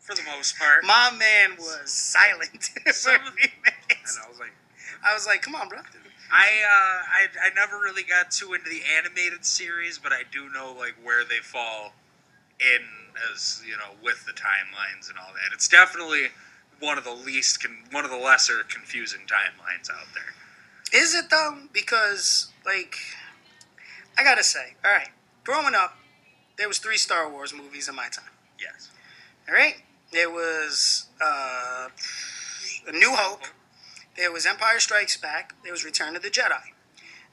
For the most part. My man was silent for a Some- few minutes. And I was like, I was like, "Come on, bro." I uh, I I never really got too into the animated series, but I do know like where they fall in as you know with the timelines and all that. It's definitely one of the least con- one of the lesser confusing timelines out there. Is it though? Because like, I gotta say, all right, growing up, there was three Star Wars movies in my time. Yes. All right, there was uh, A New Hope. There was Empire Strikes Back. There was Return of the Jedi.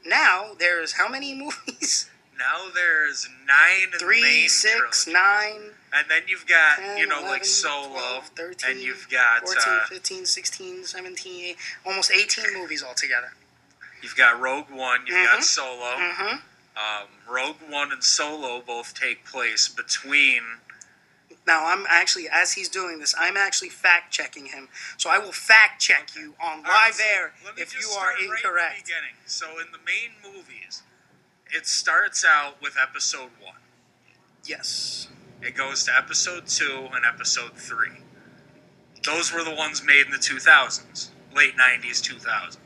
Now there's how many movies? Now there's nine Three, main six, nine, and then you've got 10, you know 11, like Solo, 12, 13, and you've got 14, uh, 15, 16, 17, eight- almost 18 movies altogether. you've got Rogue One, you've Mhm. got Solo. Mm-hmm. Um, Rogue One and Solo both take place between Now I'm actually, as he's doing this, I'm actually fact checking him. So I will fact check you on live right, so air if you are start right in the incorrect. beginning. So in the main movies, it starts out with episode one. yes. It goes to episode two and episode three. Those were the ones made in the 2000s, late 90s, 2000s.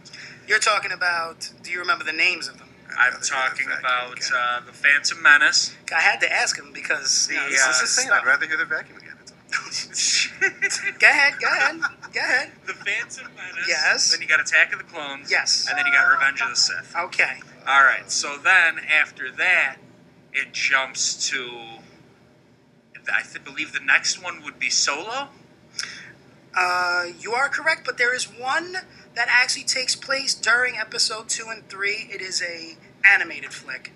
You're talking about. Do you remember the names of them? I'm talking about vacuum uh, the Phantom Menace. I had to ask him because. you know, The, this uh, is I'm his just saying. I'd rather hear the vacuum again. Go ahead, go ahead, go ahead. the Phantom Menace. Yes. Then you got Attack of the Clones. Yes. And then you got Revenge of the Sith. Okay. All right. So then after that, it jumps to. I th- believe the next one would be Solo. Uh, you are correct, but there is one that actually takes place during episode two and three. It is a animated flick,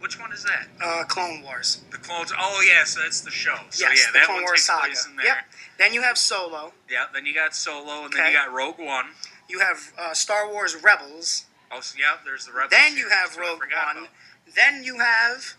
Which one is that? uh, Clone Wars. The clones. Oh yeah, so that's the show. So yes, yeah, the that Clone one Wars takes saga. place in there. Yep. Then you have Solo. Yeah. Then you got Solo, and then you got Rogue One. You have uh, Star Wars Rebels. Oh, so yeah. There's the Rebels. Then you have that's what I Rogue One. about. Then you have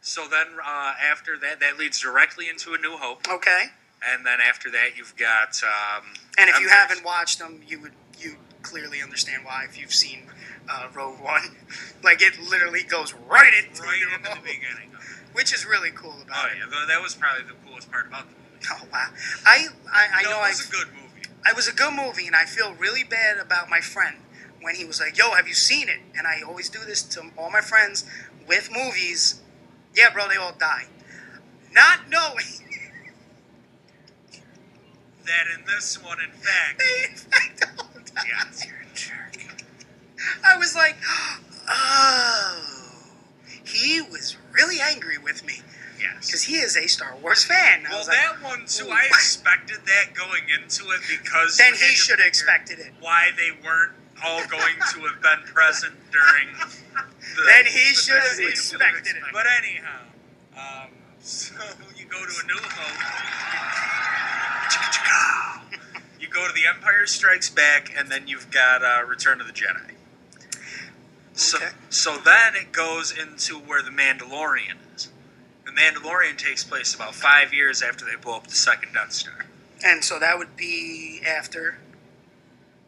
So then uh, after that, that leads directly into A New Hope, okay. And then after that, you've got. Um, And if you Empire- haven't watched them, you would you clearly understand why if you've seen uh, Rogue One. like it literally goes right into, right into the beginning. which is really cool Oh about it. yeah, though that was probably the coolest part about the movie. Oh wow! I I, I no, know it I was a good movie. it was a good movie, and I feel really bad about my friend when he was like, "Yo, have you seen it?" And I always do this to all my friends with movies. Yeah, bro, they all die. Not knowing That in this one, in fact, they in fact all die. yes, you're a jerk. I was like, oh, he was really angry with me Yes. because he is a Star Wars fan. I Well, was like, that one too. ooh. I expected that going into it because then he should have expected it. why they weren't all going to have been present during. The, Then he should have expected it. But anyhow, um, so you go to a New Hope. You go to the Empire Strikes Back, and then you've got uh, Return of the Jedi. So, Okay. so then it goes into where the Mandalorian is. The Mandalorian takes place about five years after they blow up the second Death Star, And so that would be after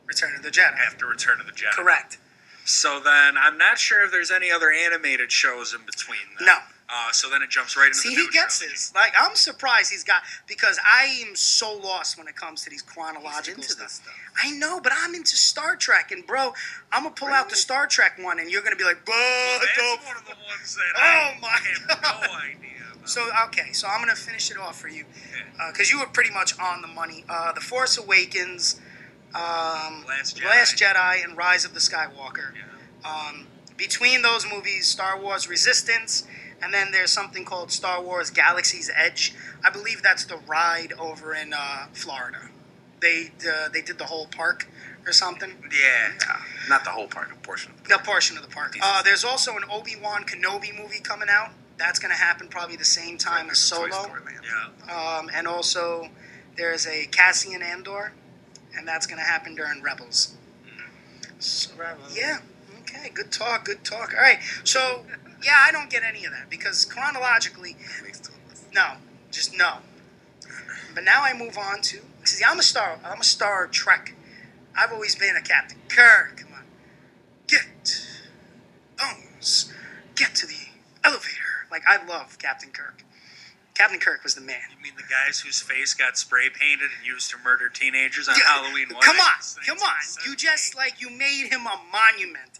Return of the Jedi. after Return of the Jedi. Correct. So then I'm not sure if there's any other animated shows in between. Then. No. Uh, so then it jumps right into See, the he gets trilogy. this. Like, I'm surprised he's got because I am so lost when it comes to these chronological into stuff. this stuff. I know, but I'm into Star Trek, and bro, I'm gonna pull out the Star Trek one, and you're gonna be like, "But Well, the that's one of the ones that Oh I my have God. no idea. About. So okay, so I'm gonna finish it off for you Yeah. because you were pretty much on the money. Uh, the Force Awakens, um, Last Jedi. Last Jedi, and Rise of the Skywalker. Yeah. Um, between those movies, Star Wars Resistance, and then there's something called Star Wars Galaxy's Edge. I believe that's the ride over in uh, Florida. they uh, they did the whole park or something. Yeah. Yeah, not the whole park, a portion of it. A portion of the park. Uh, there's also an Obi Wan Kenobi movie coming out. That's gonna happen probably the same time as Solo. Story Land. Yeah. Um, and also there's a Cassian Andor, and that's gonna happen during Rebels. So, Rebels. yeah. Okay. Good talk. Good talk. All right. So yeah, I don't get any of that because chronologically, Makes total sense. no, just no. But now I move on to see. I'm a star. I'm a Star Trek. I've always been a Captain Kirk. Come on, get Bones. Get to the elevator. Like I love Captain Kirk. Captain Kirk was the man. You mean the guys whose face got spray painted and used to murder teenagers on Yeah, Halloween? Come on, come on. You just like you made him a monument.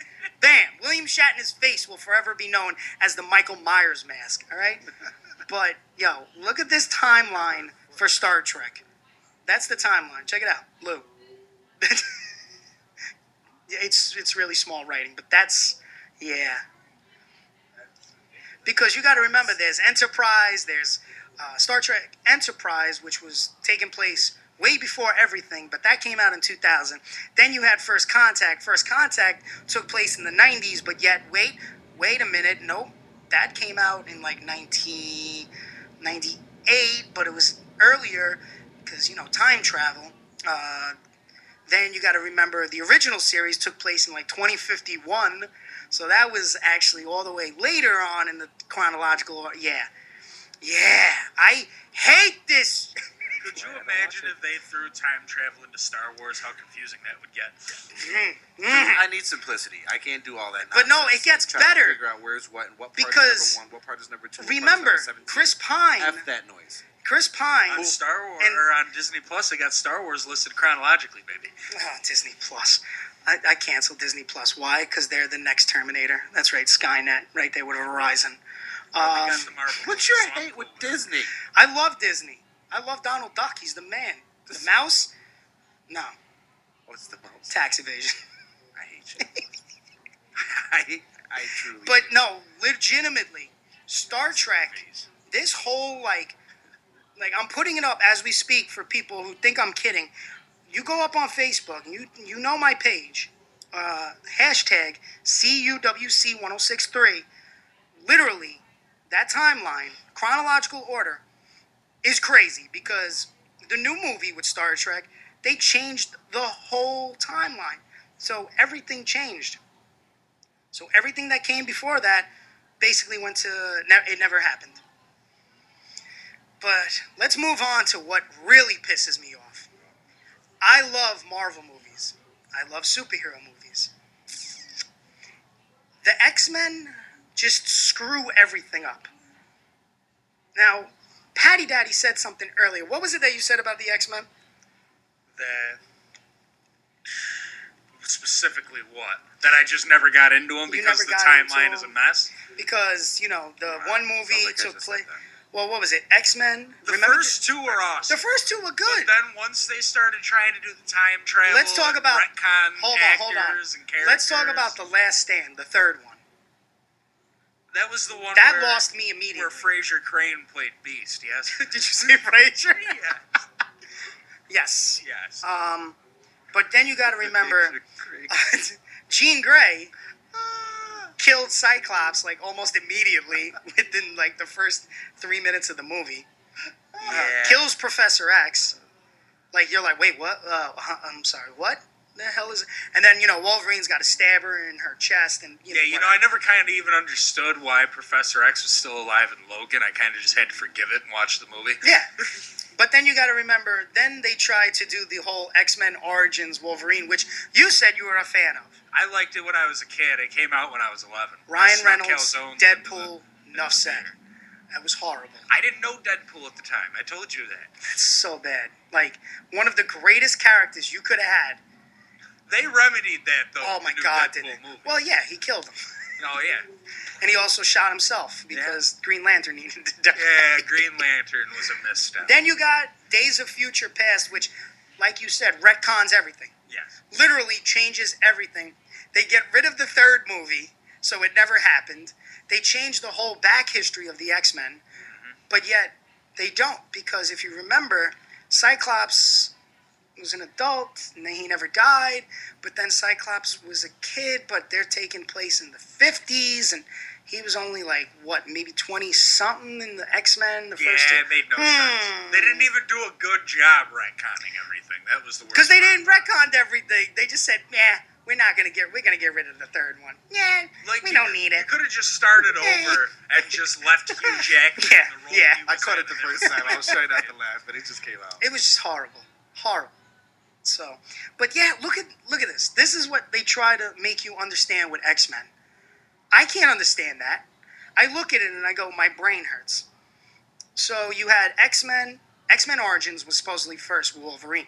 Bam! William Shatner's face will forever be known as the Michael Myers mask. All right, but yo, look at this timeline for Star Trek. That's the timeline. Check it out, Lou. It's it's really small writing, but that's yeah. Because you got to remember, there's Enterprise, there's uh, Star Trek Enterprise, which was taking place way before everything, but that came out in 2000. Then you had First Contact. First Contact took place in the 90s, but yet, wait, wait a minute, nope, that came out in like 1998, but it was earlier because, you know, time travel. Uh, then you got to remember the original series took place in like 2051. So that was actually all the way later on in the chronological. Yeah. Yeah. I hate this. Could you imagine if they threw time travel into Star Wars? How confusing that would get. I need simplicity. I can't do all that. But no, it gets Trying to better. Figure out where's what and what part Because is number one, what part is number two. what part is Remember, number Chris Pine. F that noise. Chris Pine. On Star Wars And- or on Disney Plus, they got Star Wars listed chronologically, baby. Oh, Disney Plus. I, I canceled Disney Plus. Why? Because they're the next Terminator. That's right, Skynet, right there with Verizon. They Um, got the Marvel What's your movies, so I'm hate with Disney? I love Disney. I love Donald Duck. He's the man. The mouse? No. What's the mouse? Tax evasion. I hate you. I I truly. But no, legitimately, Star Trek. This whole like, like I'm putting it up as we speak for people who think I'm kidding. You go up on Facebook and you you know my page, uh, hashtag CUWC1063. Literally, that timeline, chronological order, is crazy because the new movie with Star Trek, they changed the whole timeline. So everything changed. So everything that came before that basically went to it never happened. But let's move on to what really pisses me off. I love Marvel movies. I love superhero movies. The X-Men just screw everything up. Now, Patty Daddy said something earlier. What was it that you said about the X-Men? That specifically what? That I just never got into them because the timeline is a mess. Because, you know, the one movie like took place. Well, what was it? X-Men? The Remember first two were awesome. The first two were good. But then once they started trying to do the time travel, Let's talk and about- retcon hold on, actors hold on. and characters. Let's talk about the Last Stand, the third one. That was the one That where, lost me immediately. where Frasier Crane played Beast. Yes. Did you see Frasier? yes. yes. Yes. Um, but then you got to remember, Jean Grey killed Cyclops like almost immediately within like the first three minutes of the movie. Uh, yeah. kills Professor X. Like you're like, wait, what? Uh, I'm sorry, what? The hell is it? And then you know Wolverine's got a stabber in her chest, and you Yeah, you know, I never kind of even understood why Professor X was still alive in Logan. I kind of just had to forgive it and watch the movie. Yeah. But then you got to remember, then they tried to do the whole X Men Origins Wolverine, which you said you were a fan of. I liked it when I was a kid. It came out when I was 11. Ryan Reynolds, Deadpool, enough said. That was horrible. I didn't know Deadpool at the time. I told you that. It's so bad. Like, one of the greatest characters you could have had. They remedied that though. Oh my God, Deadpool did it? Well, yeah, he killed him. oh yeah, And he also shot himself because Green Lantern needed to die. yeah. Green Lantern was a misstep. Then you got Days of Future Past, which, like you said, retcons everything. yes. literally changes everything. They get rid of the third movie, so it never happened. They change the whole back history of the X Men, mm-hmm. but yet they don't because if you remember, Cyclops was an adult, and he never died. But then Cyclops was a kid, but they're taking place in the 50s, and he was only like, what, maybe 20 something in the X Men? The Yeah, first it made no Hmm. sense. They didn't even do a good job retconning everything. That was the worst. Because they didn't retcon everything. They just said, "Yeah, we're not gonna get. We're gonna get rid of the third one. Yeah, Like we you- don't need You it." could have just started over and just left Hugh Jackman Yeah, in the role yeah. I caught it the first time. I was trying not to laugh, but it just came out. It was just horrible, horrible. So, but yeah, look at look at this. This is what they try to make you understand with X Men. I can't understand that. I look at it and I go, my brain hurts. So you had X Men. X Men Origins was supposedly first Wolverine,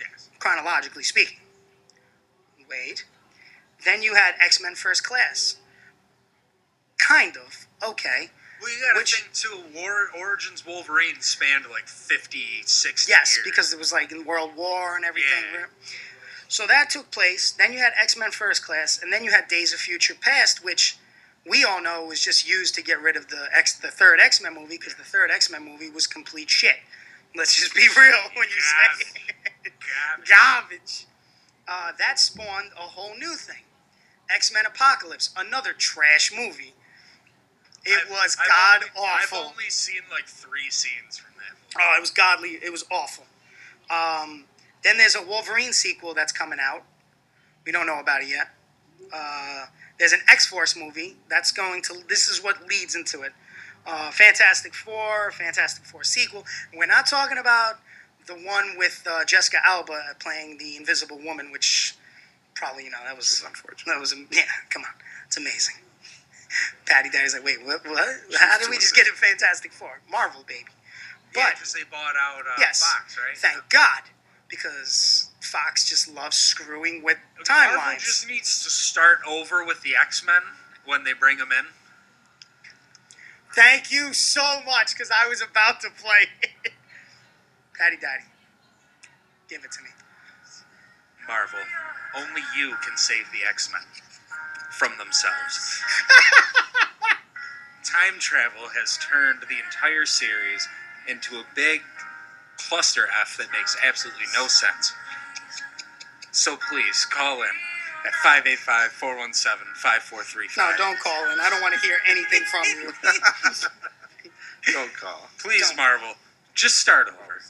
Yes. chronologically speaking. Wait. Then you had X Men First Class. Kind of. Okay. Well, you got to Which- think too. War Origins Wolverine spanned like 50, 60 Yes, years. because it was like in World War and everything. Yeah. So that took place. Then you had X Men First Class, and then you had Days of Future Past, which we all know was just used to get rid of the X, the third X Men movie, because the third X Men movie was complete shit. Let's just be real when you say God. garbage. Uh, that spawned a whole new thing. X Men Apocalypse, another trash movie. It I've- was I've god only- awful. I've only seen like three scenes from that movie. Oh, it was godly. It was awful. Um, then there's a Wolverine sequel that's coming out. We don't know about it yet. Uh, there's an X Force movie that's going to. This is what leads into it. Uh, Fantastic Four, Fantastic Four sequel. We're not talking about the one with uh, Jessica Alba playing the Invisible Woman, which probably you know that was unfortunate. that was yeah. Come on, it's amazing. Patty Daddy's like, wait, what? What? How did we just get a Fantastic Four? Marvel, baby. Yeah, But because they bought out uh, yes, Fox, right? thank God, because Fox just loves screwing with Marvel timelines. just needs to start over with the X Men when they bring them in. Thank you so much, because I was about to play. Patty Daddy, give it to me. Marvel, only you can save the X Men from themselves. Time travel has turned the entire series into a big cluster F that makes absolutely no sense. So please call in at 585 417 5435. No, don't call in. I don't want to hear anything from you. Don't call. Please, Don't. Marvel, just start over.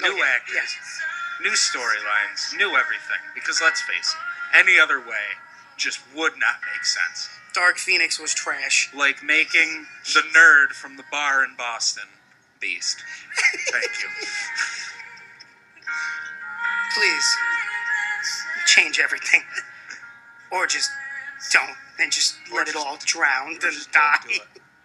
New Okay, actors, yes. new storylines, new everything. Because let's face it, any other way just would not make sense. Dark Phoenix was trash. Like making the nerd from the bar in Boston Beast. Thank you. Please change everything, or just don't, and just let it all drown and Just die.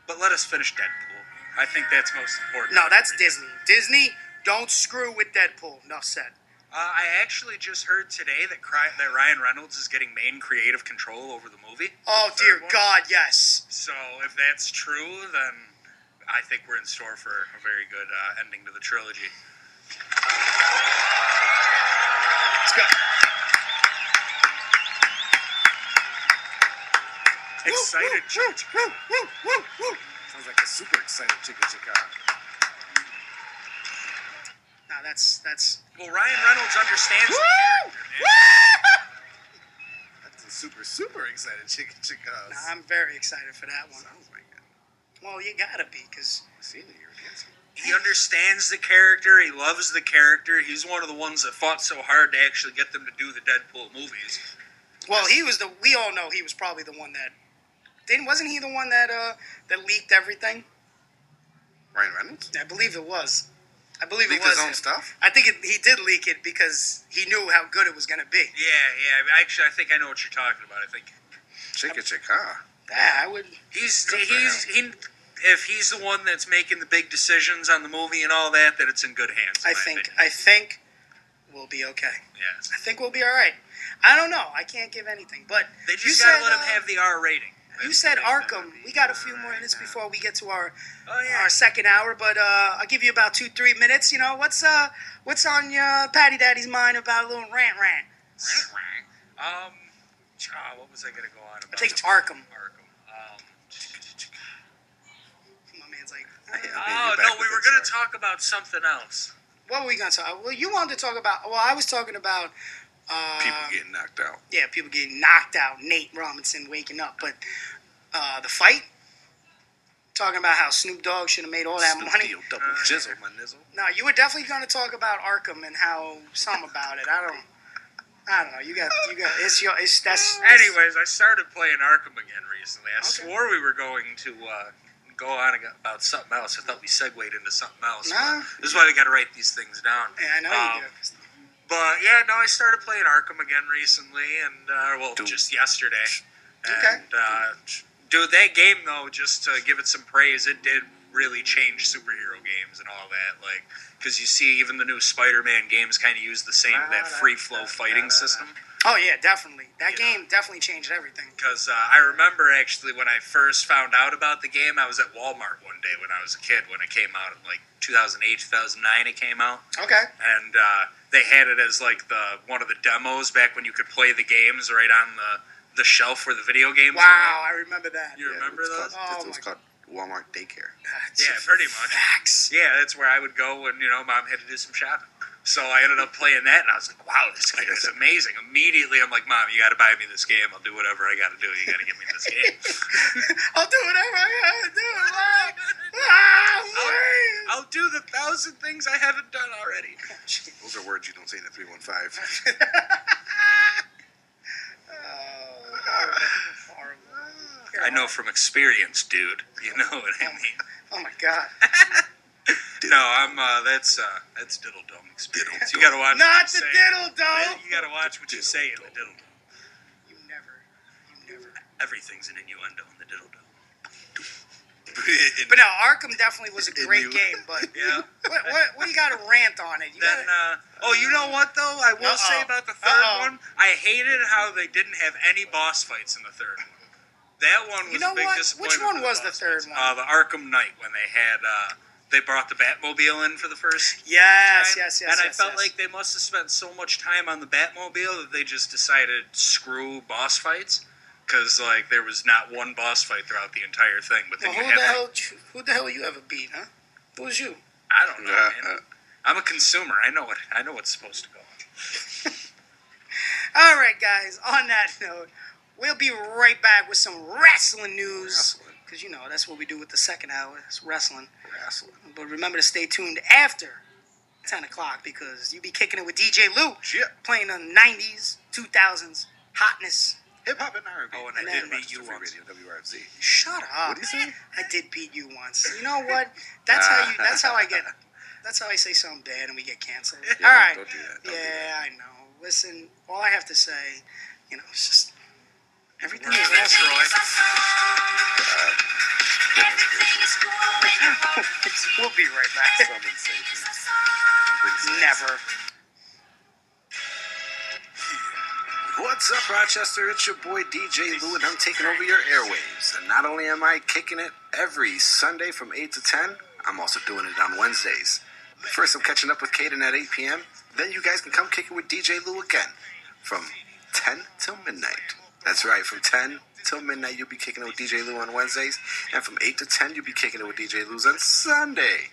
But let us finish Deadpool. I think that's most important. No, that's Disney. Disney, don't screw with Deadpool. Enough said. Uh, I actually just heard today that Cry- that Ryan Reynolds is getting main creative control over the movie. Oh The dear one. God, yes. So if that's true, then I think we're in store for a very good uh, ending to the trilogy. Let's go. Excited. Woo, woo, woo, woo, woo. Sounds like a super excited chicka chicka. No, that's that's. Well, Ryan Reynolds understands the character, man. That's a super super excited chicka chicka. No, I'm very excited for that one. Sounds like it. Well, you gotta be, cause I've seen it. You're dancing. He understands the character. He loves the character. He's one of the ones that fought so hard to actually get them to do the Deadpool movies. well, he was the. We all know he was probably the one that. Didn't wasn't he the one that uh that leaked everything? Ryan Reynolds. I believe it was. I believe Leaked it was. his own him. stuff. I think it, he did leak it because he knew how good it was gonna be. Yeah, yeah. Actually, I think I know what you're talking about. I think Chicka chicka. Yeah, I would. he's he's he. If he's the one that's making the big decisions on the movie and all that, that it's in good hands. in I think. opinion. I think we'll be okay. Yes. I think we'll be all right. I don't know. I can't give anything, but They you just gotta said, let him uh, have the R rating. You said. Arkham. We got a few more minutes before we get to our Oh yeah. our second hour, but uh, I'll give you about two, three minutes. You know, what's uh, what's on your Patty Daddy's mind about a little rant, rant? Um, ah, what was I gonna go on about? I think it's Arkham. Arkham. Um, My man's like, oh no, we were gonna talk about something else. what were we gonna talk? About? Well, you wanted to talk about. Well, I was talking about. Uh, People getting knocked out. yeah, people getting knocked out. Nate Robinson waking up, but uh, the fight. Talking about how Snoop Dogg should have made all that Snoop money. Deal, double Uh, jizzle, my nizzle. No, you were definitely going to talk about Arkham and how some about it. I don't. I don't know. You got. You got. It's your. It's that's. Anyways, I started playing Arkham again recently. I Okay. swore we were going to uh, go on about something else. I thought we segued into something else. Nah. This is why we got to write these things down. Yeah, I know Um, you do. But yeah, no, I started playing Arkham again recently, and uh, well, just yesterday. Okay. And uh, dude, that game though, just to give it some praise, it did really change superhero games and all that. Like, because you see, even the new Spider-Man games kind of use the same that free flow fighting system. Oh yeah, definitely. That You know. game definitely changed everything. Because uh, I remember actually when I first found out about the game, I was at Walmart one day when I was a kid when it came out in like 2008, 2009. It came out, Okay. and uh, they had it as like the one of the demos back when you could play the games right on the the shelf where the video games. Wow, I remember that. were. You remember it's those? Called, Oh it was my- called Walmart Daycare. That's Yeah, pretty much. Facts. Yeah, that's where I would go when you know mom had to do some shopping. So I ended up playing that, and I was like, "Wow, this game is amazing!" Immediately, I'm like, "Mom, you got to buy me this game. I'll do whatever I got to do. You got to give me this game." I'll do whatever I gotta do. Mom. Ah, wait. I'll do the thousand things I haven't done already. Those are words you don't say in the 315. Oh, horrible. Horrible. I know from experience, dude. You know what I mean. Oh my god. No, I'm. Uh, that's uh, that's diddle dome experience. You gotta watch. Not what the diddle dome. You gotta watch what you say in the diddle dome. You never. You never. Everything's an innuendo in the diddle dome. But no, Arkham definitely was a great you. game. But Yeah. what, what, what do you got to rant on it? You Then, gotta, uh, oh, you know what though? I will say Uh-oh. about the 3rd Uh-oh. one, I hated how they didn't have any boss fights in the third one. That one was You know a big what? disappointment. Which one for was the third fights. one? Uh, the Arkham Knight when they had uh, they brought the Batmobile in for the first yes, time. yes, yes. and I felt yes. like they must have spent so much time on the Batmobile that they just decided screw boss fights because like there was not one boss fight throughout the entire thing. But then Well, who had the like, hell? Who the hell you ever beat, huh? Who was you? I don't know, Yeah, man. uh, I'm a consumer. I know what I know what's supposed to go. on. All right, guys. On that note, we'll be right back with some wrestling news. Wrestling. Because you know that's what we do with the second hour. It's wrestling. Wrestling. But remember to stay tuned after 10 o'clock because you be kicking it with DJ Lou, Shit. playing the 90s, 2000s hotness. Hip hop and R&B. Oh, and I did then- beat you Free once. Radio, WRFZ. Shut up. What'd he say? I did beat you once. You know what? That's how you. That's how I get. That's how I say something bad and we get canceled. Yeah, all don't- right. don't do that. Don't do yeah, I know. Listen, all I have to say, you know, it's just everything Where's is that, awesome. Troy? We'll be right back. Summon Satan. Never. What's up, Rochester? It's your boy DJ Lou, and I'm taking over your airwaves. And not only am I kicking it every Sunday from 8 to 10, I'm also doing it on Wednesdays. First, I'm catching up with Caden at 8 p.m. Then you guys can come kick it with DJ Lou again from 10 till midnight. That's right, from 10 till midnight, you'll be kicking it with DJ Lou on Wednesdays. And from 8 to 10, you'll be kicking it with DJ Lou's on Sunday.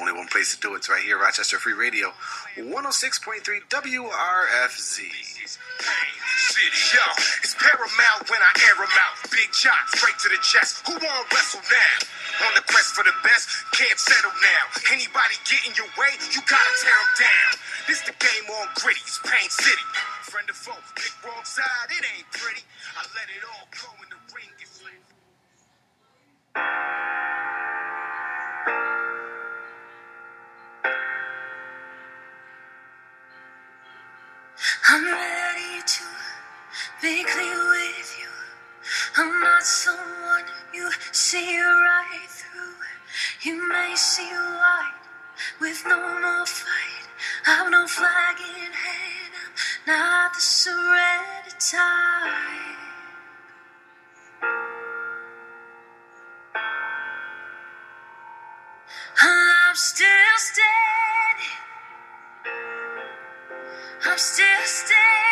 Only one place to do it. It's right here, Rochester Free Radio, 106.3 WRFZ. Pain City, yo, it's paramount when I air them out. Big shot, straight to the chest. Who won't wrestle now? On the quest for the best, can't settle now. Anybody get in your way, you gotta tear them down. This the game on gritty, it's Pain City. Friend foe, pick wrong side, it ain't pretty. I let it all go in the ring, get flipped. I'm ready to be clear with you. I'm not someone you see right through. You may see white with no more fight. I've no flag in hand. Not the surrender type. I'm still standing. I'm still standing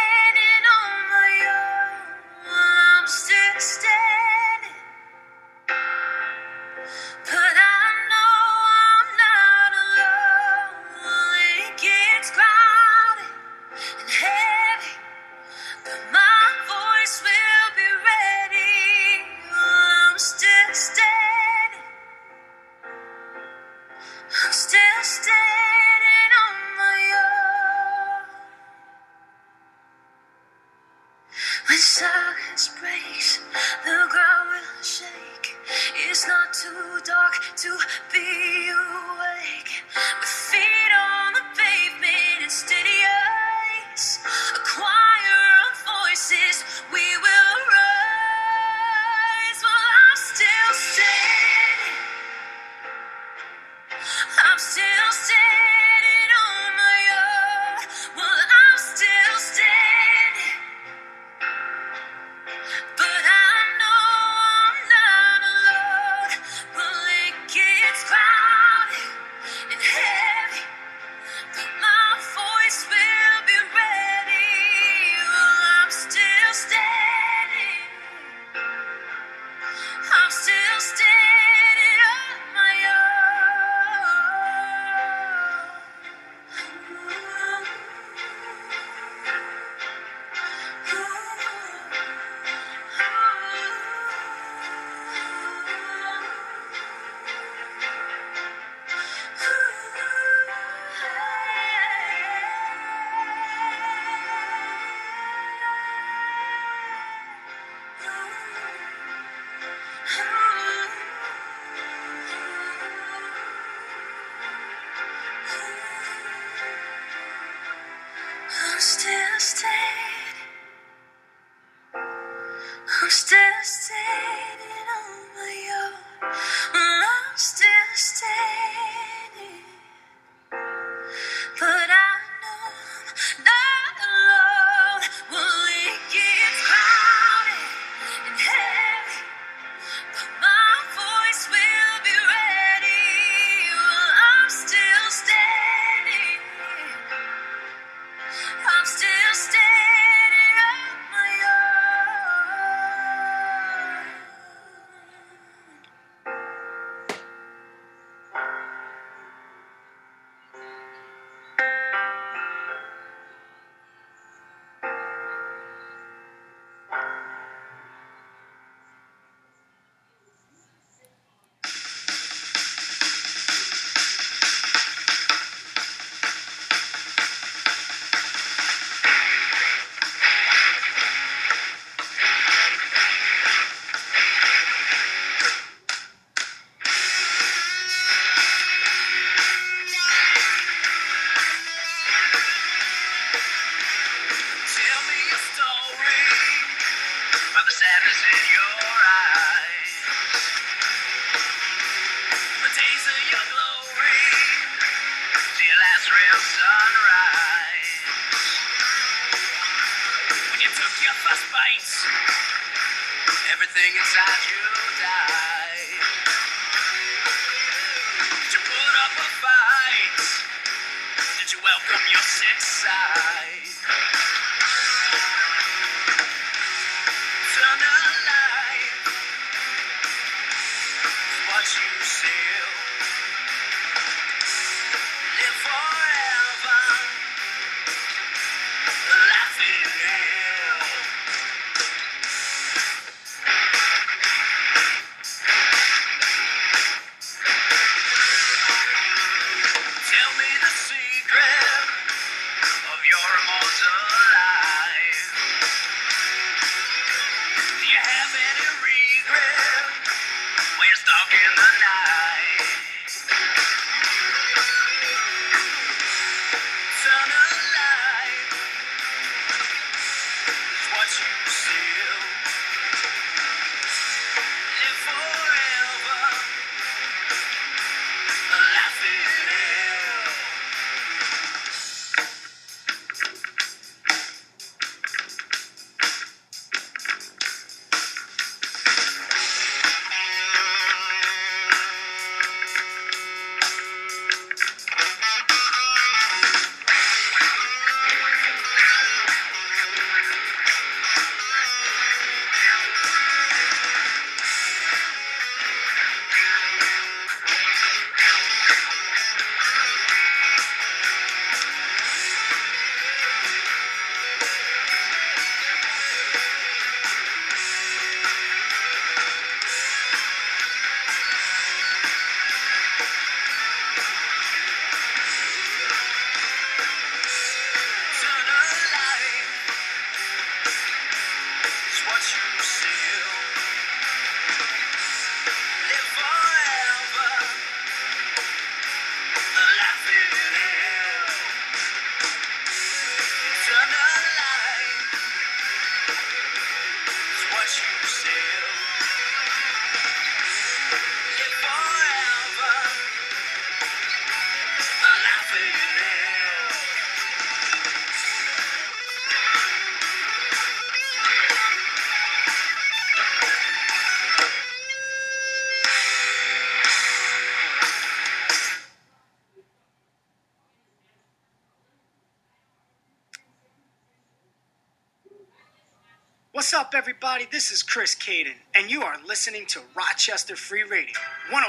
everybody. This is Chris Caden, and you are listening to Rochester Free Radio, 106.3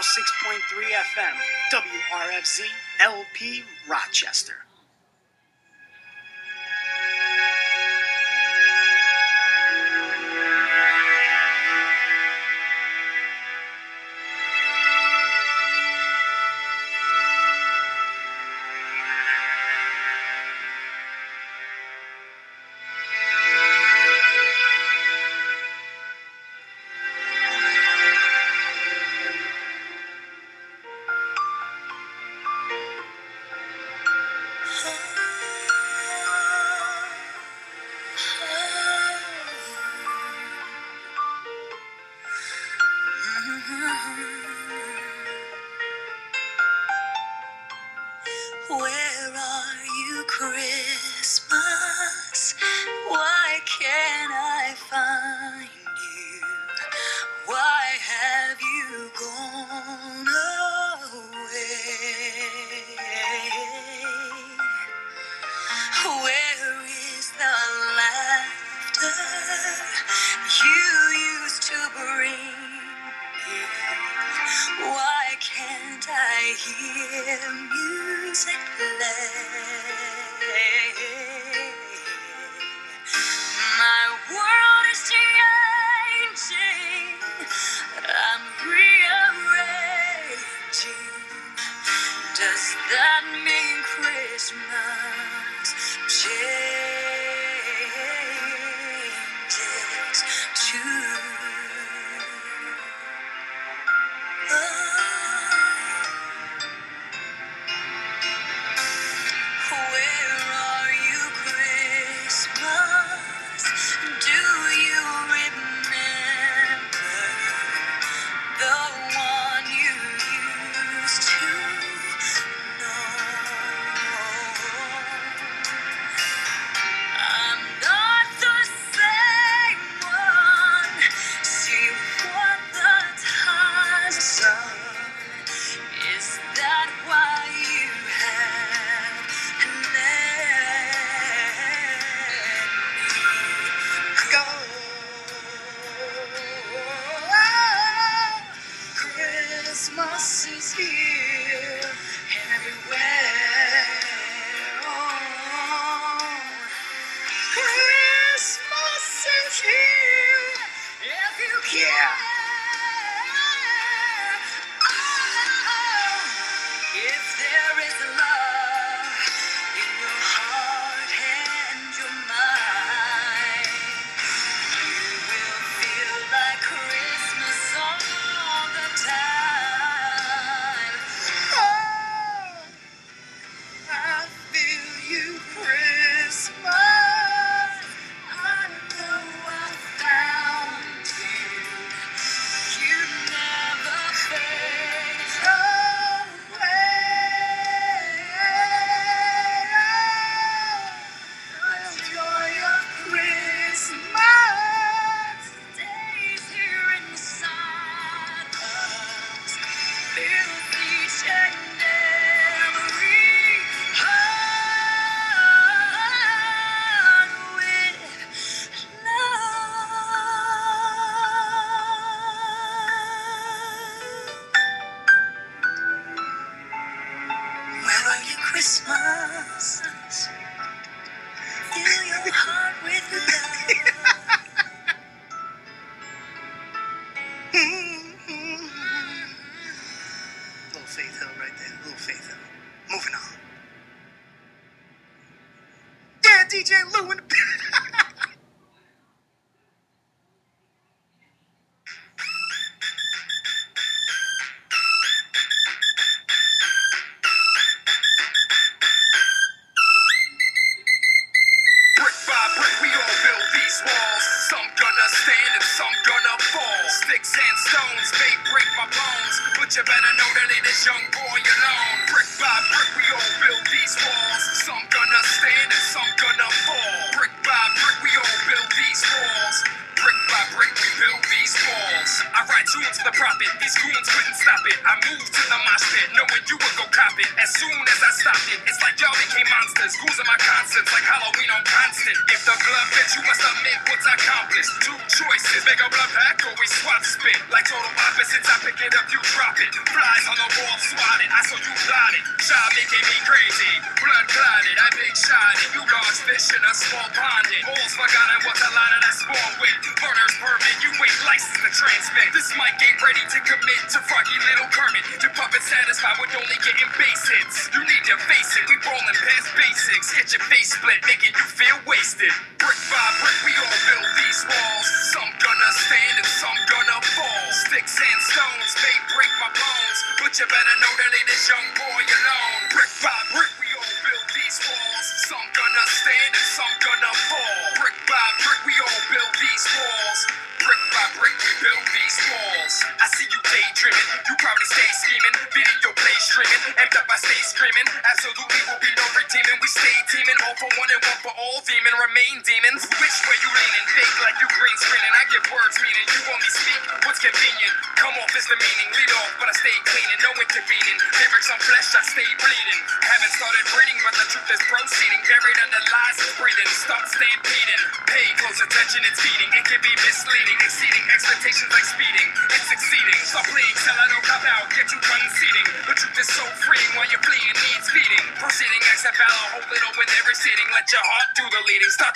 FM, WRFZ, LP, Rochester.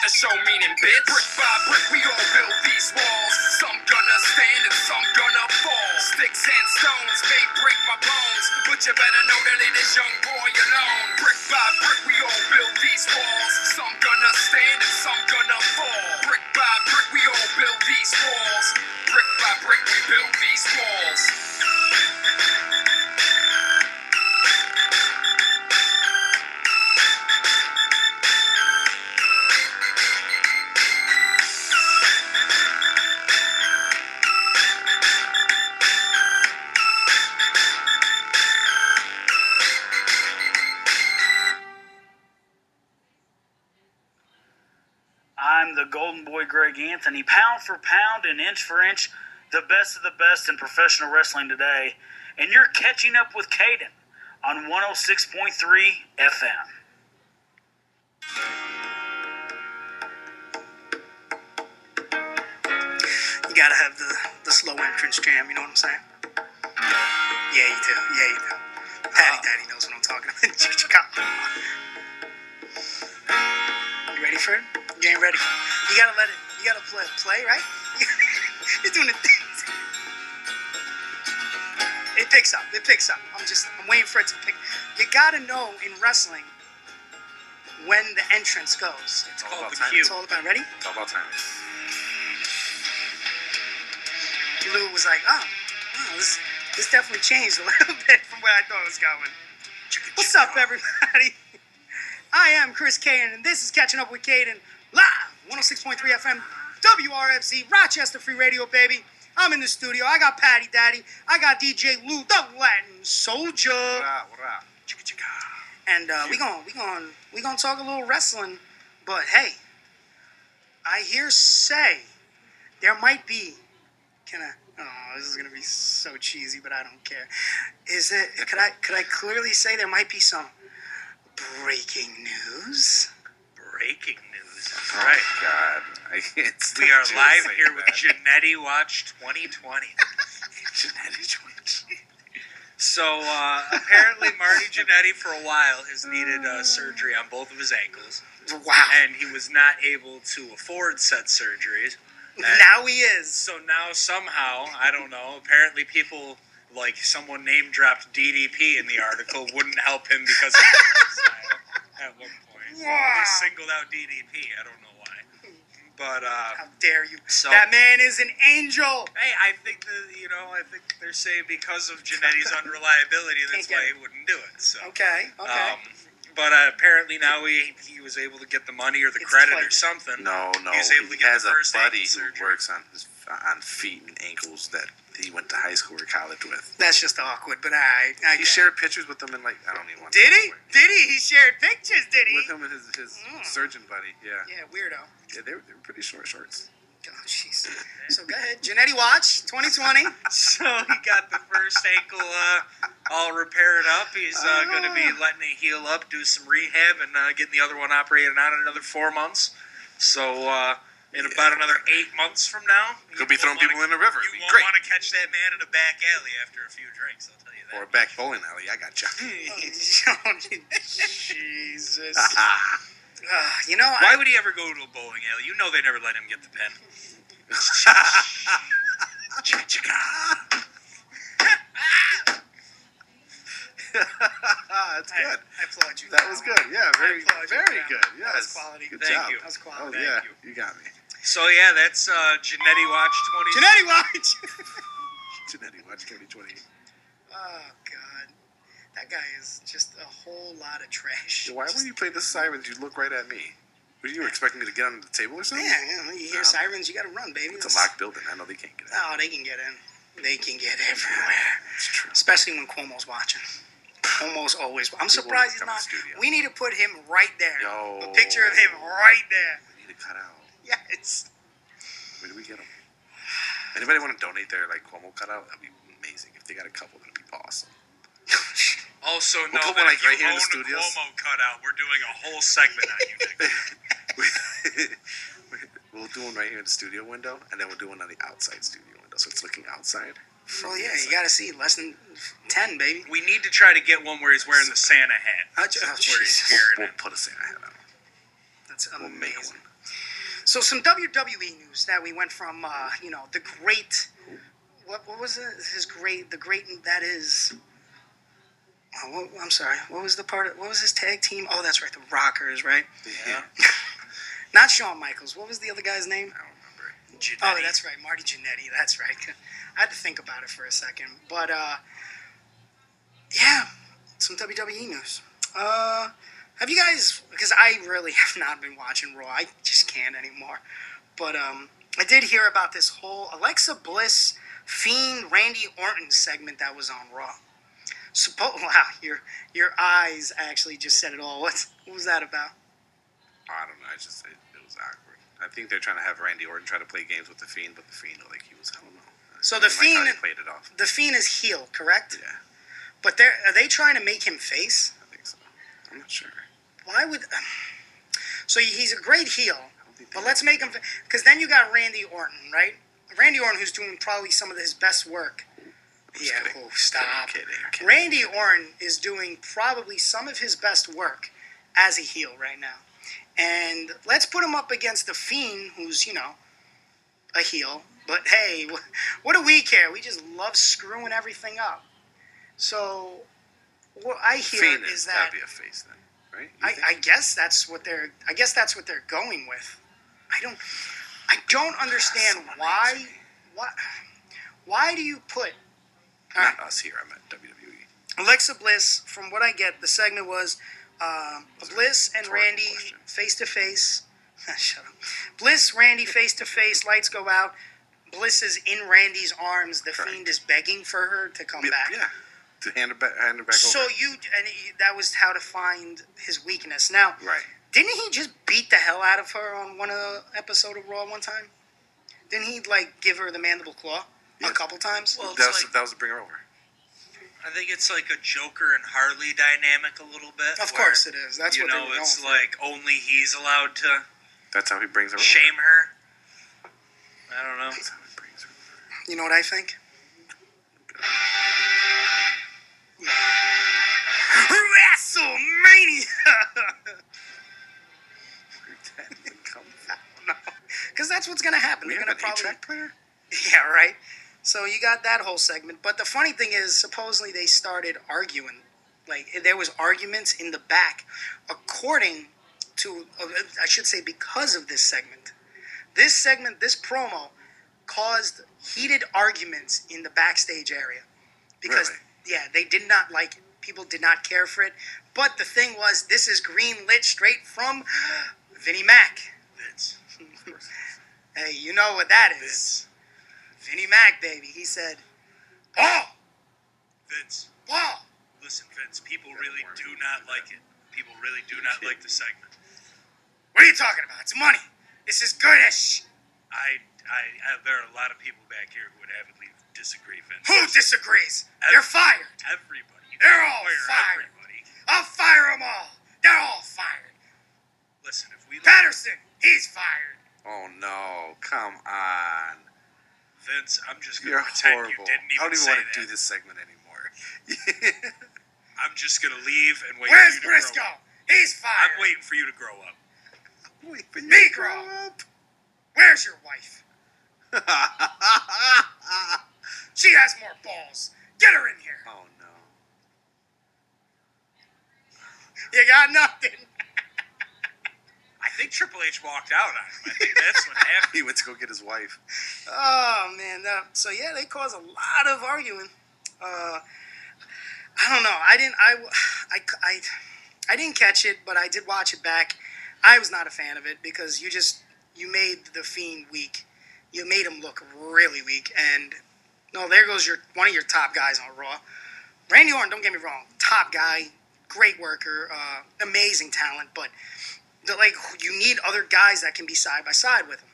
the show meaning, bitch. Greg Anthony, pound for pound and inch for inch, the best of the best in professional wrestling today. And you're catching up with Caden on 106.3 FM. You gotta have the, the slow entrance jam, you know what I'm saying? Yeah, you do. Yeah, you do. Daddy, uh, Daddy knows what I'm talking about. you ready for it? You ain't ready. You gotta let it. You gotta play, play right? You're doing the things. It picks up. It picks up. I'm just, I'm waiting for it to pick. You gotta know in wrestling when the entrance goes. It's all called about the timing. It's all about ready. It's all about time. Lou was like, oh, wow, this this definitely changed a little bit from where I thought it was going. What's up, everybody? I am Chris Caden, and this is Catching Up with Caden live 106.3 FM WRFZ, Rochester Free Radio, baby. I'm in the studio. I got Patty Daddy. I got DJ Lou, the Latin Soldier. Ura, ura. Chicka, chicka. And uh, we gon' we gon' we gonna talk a little wrestling, but hey, I hear say there might be. Can I? Oh, this is gonna be so cheesy, but I don't care. Is it? Could I? Could I clearly say there might be some breaking news? Breaking Oh, Right. God. I We are live here with that. Jannetty Watch 2020. Genetic twitch. So uh, apparently, Marty Jannetty for a while has needed uh, surgery on both of his ankles, Wow. and he was not able to afford said surgeries. And now he is. so now somehow, I don't know. Apparently, people like someone name dropped DDP in the article wouldn't help him because of his lifestyle at one point. Wow. They singled out DDP. I don't know but. Uh, How dare you? So- that man is an angel. Hey, I think that you know, I think they're saying because of Jannetty's unreliability, that's Can't why he wouldn't do it. So, Okay. Okay. um, but uh, apparently now he he was able to get the money or the It's credit like- or something. No, no. He was able to he get has the first a buddy ankle who surgery. works on his on feet and ankles that he went to high school or college with. That's just awkward, but I. I He shared pictures with them and like I don't even want. to Did he? Did he? He shared pictures. Did he? With him and his, his Mm. surgeon buddy. Yeah. Yeah, weirdo. Yeah, they were, they were pretty short shorts. Oh, jeez. So go ahead, Jannetty Watch 2020. So he got the first ankle uh, all repaired up. He's uh, going to be Ah. letting it heal up, do some rehab, and uh, getting the other one operated on in another four months. So uh, in about another eight months from now, He'll be throwing people wanna- in the river. You won't great. want to catch that man in a back alley after a few drinks. I'll tell you that. Or a back bowling alley. I got you. Jesus. Uh, you know, Why I, would he ever go to a bowling alley? You know they never let him get the pen. That's I, good. I applaud you. That was good. Yeah, very, very good. Yes. That was quality. Good Thank job. you. That was quality. Oh quality. yeah, you. you got me. So yeah, that's uh, Jannetty Watch 20. Jannetty Watch. Genetic Watch 2020. oh God, that guy is just a whole lot of trash. Why Just- when you play the sirens, you look right at me? Were you expecting me to get under the table or something? Yeah, yeah, you hear Um, sirens, you gotta run, baby. It's a locked building. I know they can't get in. Oh, they can get in. They can get everywhere. It's true. Especially when Cuomo's watching. Almost always. I'm surprised he's not. We need to put him right there. Yo. A picture of him right there. We need to cut out. Yes. Where do we get them? Anybody want to donate their like Cuomo cutout? That'd be amazing. If they got a couple, that'd be awesome. Also, We'll know put that one, like, if you right here in own the a studios. Cuomo cutout, we're doing a whole segment on you next we'll do one right here in the studio window, and then we'll do one on the outside studio window, so it's looking outside. from Well, yeah, you gotta see less than ten, baby. We need to try to get one where he's wearing the Santa hat. Oh, That's where he's We'll, we'll put a Santa hat on. That's We'll amazing. make one. So some WWE news that we went from, uh, you know, the great. What, what was it? His great, the great that is. Oh, what, I'm sorry. What was the part? Of, what was his tag team? Oh, that's right, the Rockers, right? Yeah. Not Shawn Michaels. What was the other guy's name? I don't remember. Oh, that's right, Marty Jannetty. That's right. I had to think about it for a second, but uh, yeah, some WWE news. Uh, have you guys? Because I really have not been watching Raw. I just can't anymore. But um, I did hear about this whole Alexa Bliss Fiend Randy Orton segment that was on Raw. Suppo- wow, your your eyes actually just said it all. What what was that about? I don't know. I just it, it was awkward. I think they're trying to have Randy Orton try to play games with the Fiend, but the Fiend, like he was, I don't know. So the didn't like Fiend- played it off. The Fiend is heel, correct? Yeah, But they're are they trying to make him face? I think so. I'm not sure. Why would? So he's a great heel, I don't think but let's make him because then you got Randy Orton, right? Randy Orton, who's doing probably some of his best work. just Yeah, kidding. oh, stop. Kidding, kidding. Randy Orton is doing probably some of his best work as a heel right now. And let's put him up against the Fiend, who's, you know, a heel. But hey, what do we care? We just love screwing everything up. So what I hear Fiend is is that that'd be a face then, right? I. I guess that's what they're. I guess that's what they're going with. I don't. I don't understand why. me. Why? Do you put? Right, Not us here. I'm at WWE. Alexa Bliss. From what I get, the segment was uh, Bliss and Randy question. face to face. Shut up. Bliss, Randy face to face. Lights go out. Bliss is in Randy's arms. The Correct. Fiend is begging for her to come Yeah, back. yeah. To hand her back, hand her back So over. you and he- that was how to find his weakness. Now, right. didn't he just beat the hell out of her on one of the episode of Raw one time? Didn't he like give her the mandible claw Yeah. a couple times? Well, That was, like- that was to bring her over. I think it's like a Joker and Harley dynamic a little bit. of where, course it is. That's you what know, it's going for. like only he's allowed to That's how he brings her over. shame her. I don't know. That's how he brings her. You know what I think? WrestleMania. Where'd that even come from? Because that's what's gonna happen. We They're gonna an probably eight-track player? Yeah, right. So you got that whole segment, but the funny thing is, supposedly they started arguing. Like there was arguments in the back, according to, uh, I should say, because of this segment. This segment, this promo, caused heated arguments in the backstage area because Really? Yeah, they did not like it. People did not care for it. But the thing was, this is green lit straight from Vinnie Mac. Vince. Hey, you know what that is. Vince. Vinnie Mac, baby. He said, "Oh, Vince. wow." Listen, Vince, people really do not like it. People really do not like the segment. What are you talking about? It's money. This is goodish. I, I, I there are a lot of people back here who would avidly disagree, Vince. Who disagrees? They're fired. Everybody. They're can't all fire fired. Everybody. I'll fire them all. They're all fired. Listen, if we Patterson, he's fired. Oh no! Come on! Vince, I'm just You're gonna pretend horrible. you didn't even I don't even say want to do this segment anymore. I'm just gonna leave and wait Where's for you to Briscoe? grow up. He's fired. I'm waiting for you to grow up. Wait for you Me grow grow up. Where's your wife? She has more balls. Get her in here. oh no! You got nothing. I think Triple H walked out on him. I think that's what happened. He went to go get his wife. Oh man, that, so yeah, they cause a lot of arguing. Uh, I don't know. I didn't. I, I, I, I didn't catch it, but I did watch it back. I was not a fan of it because you just you made the fiend weak. You made him look really weak, and no, there goes your one of your top guys on Raw. Randy Orton, don't get me wrong, top guy, great worker, uh, amazing talent, but the, like you need other guys that can be side by side with him.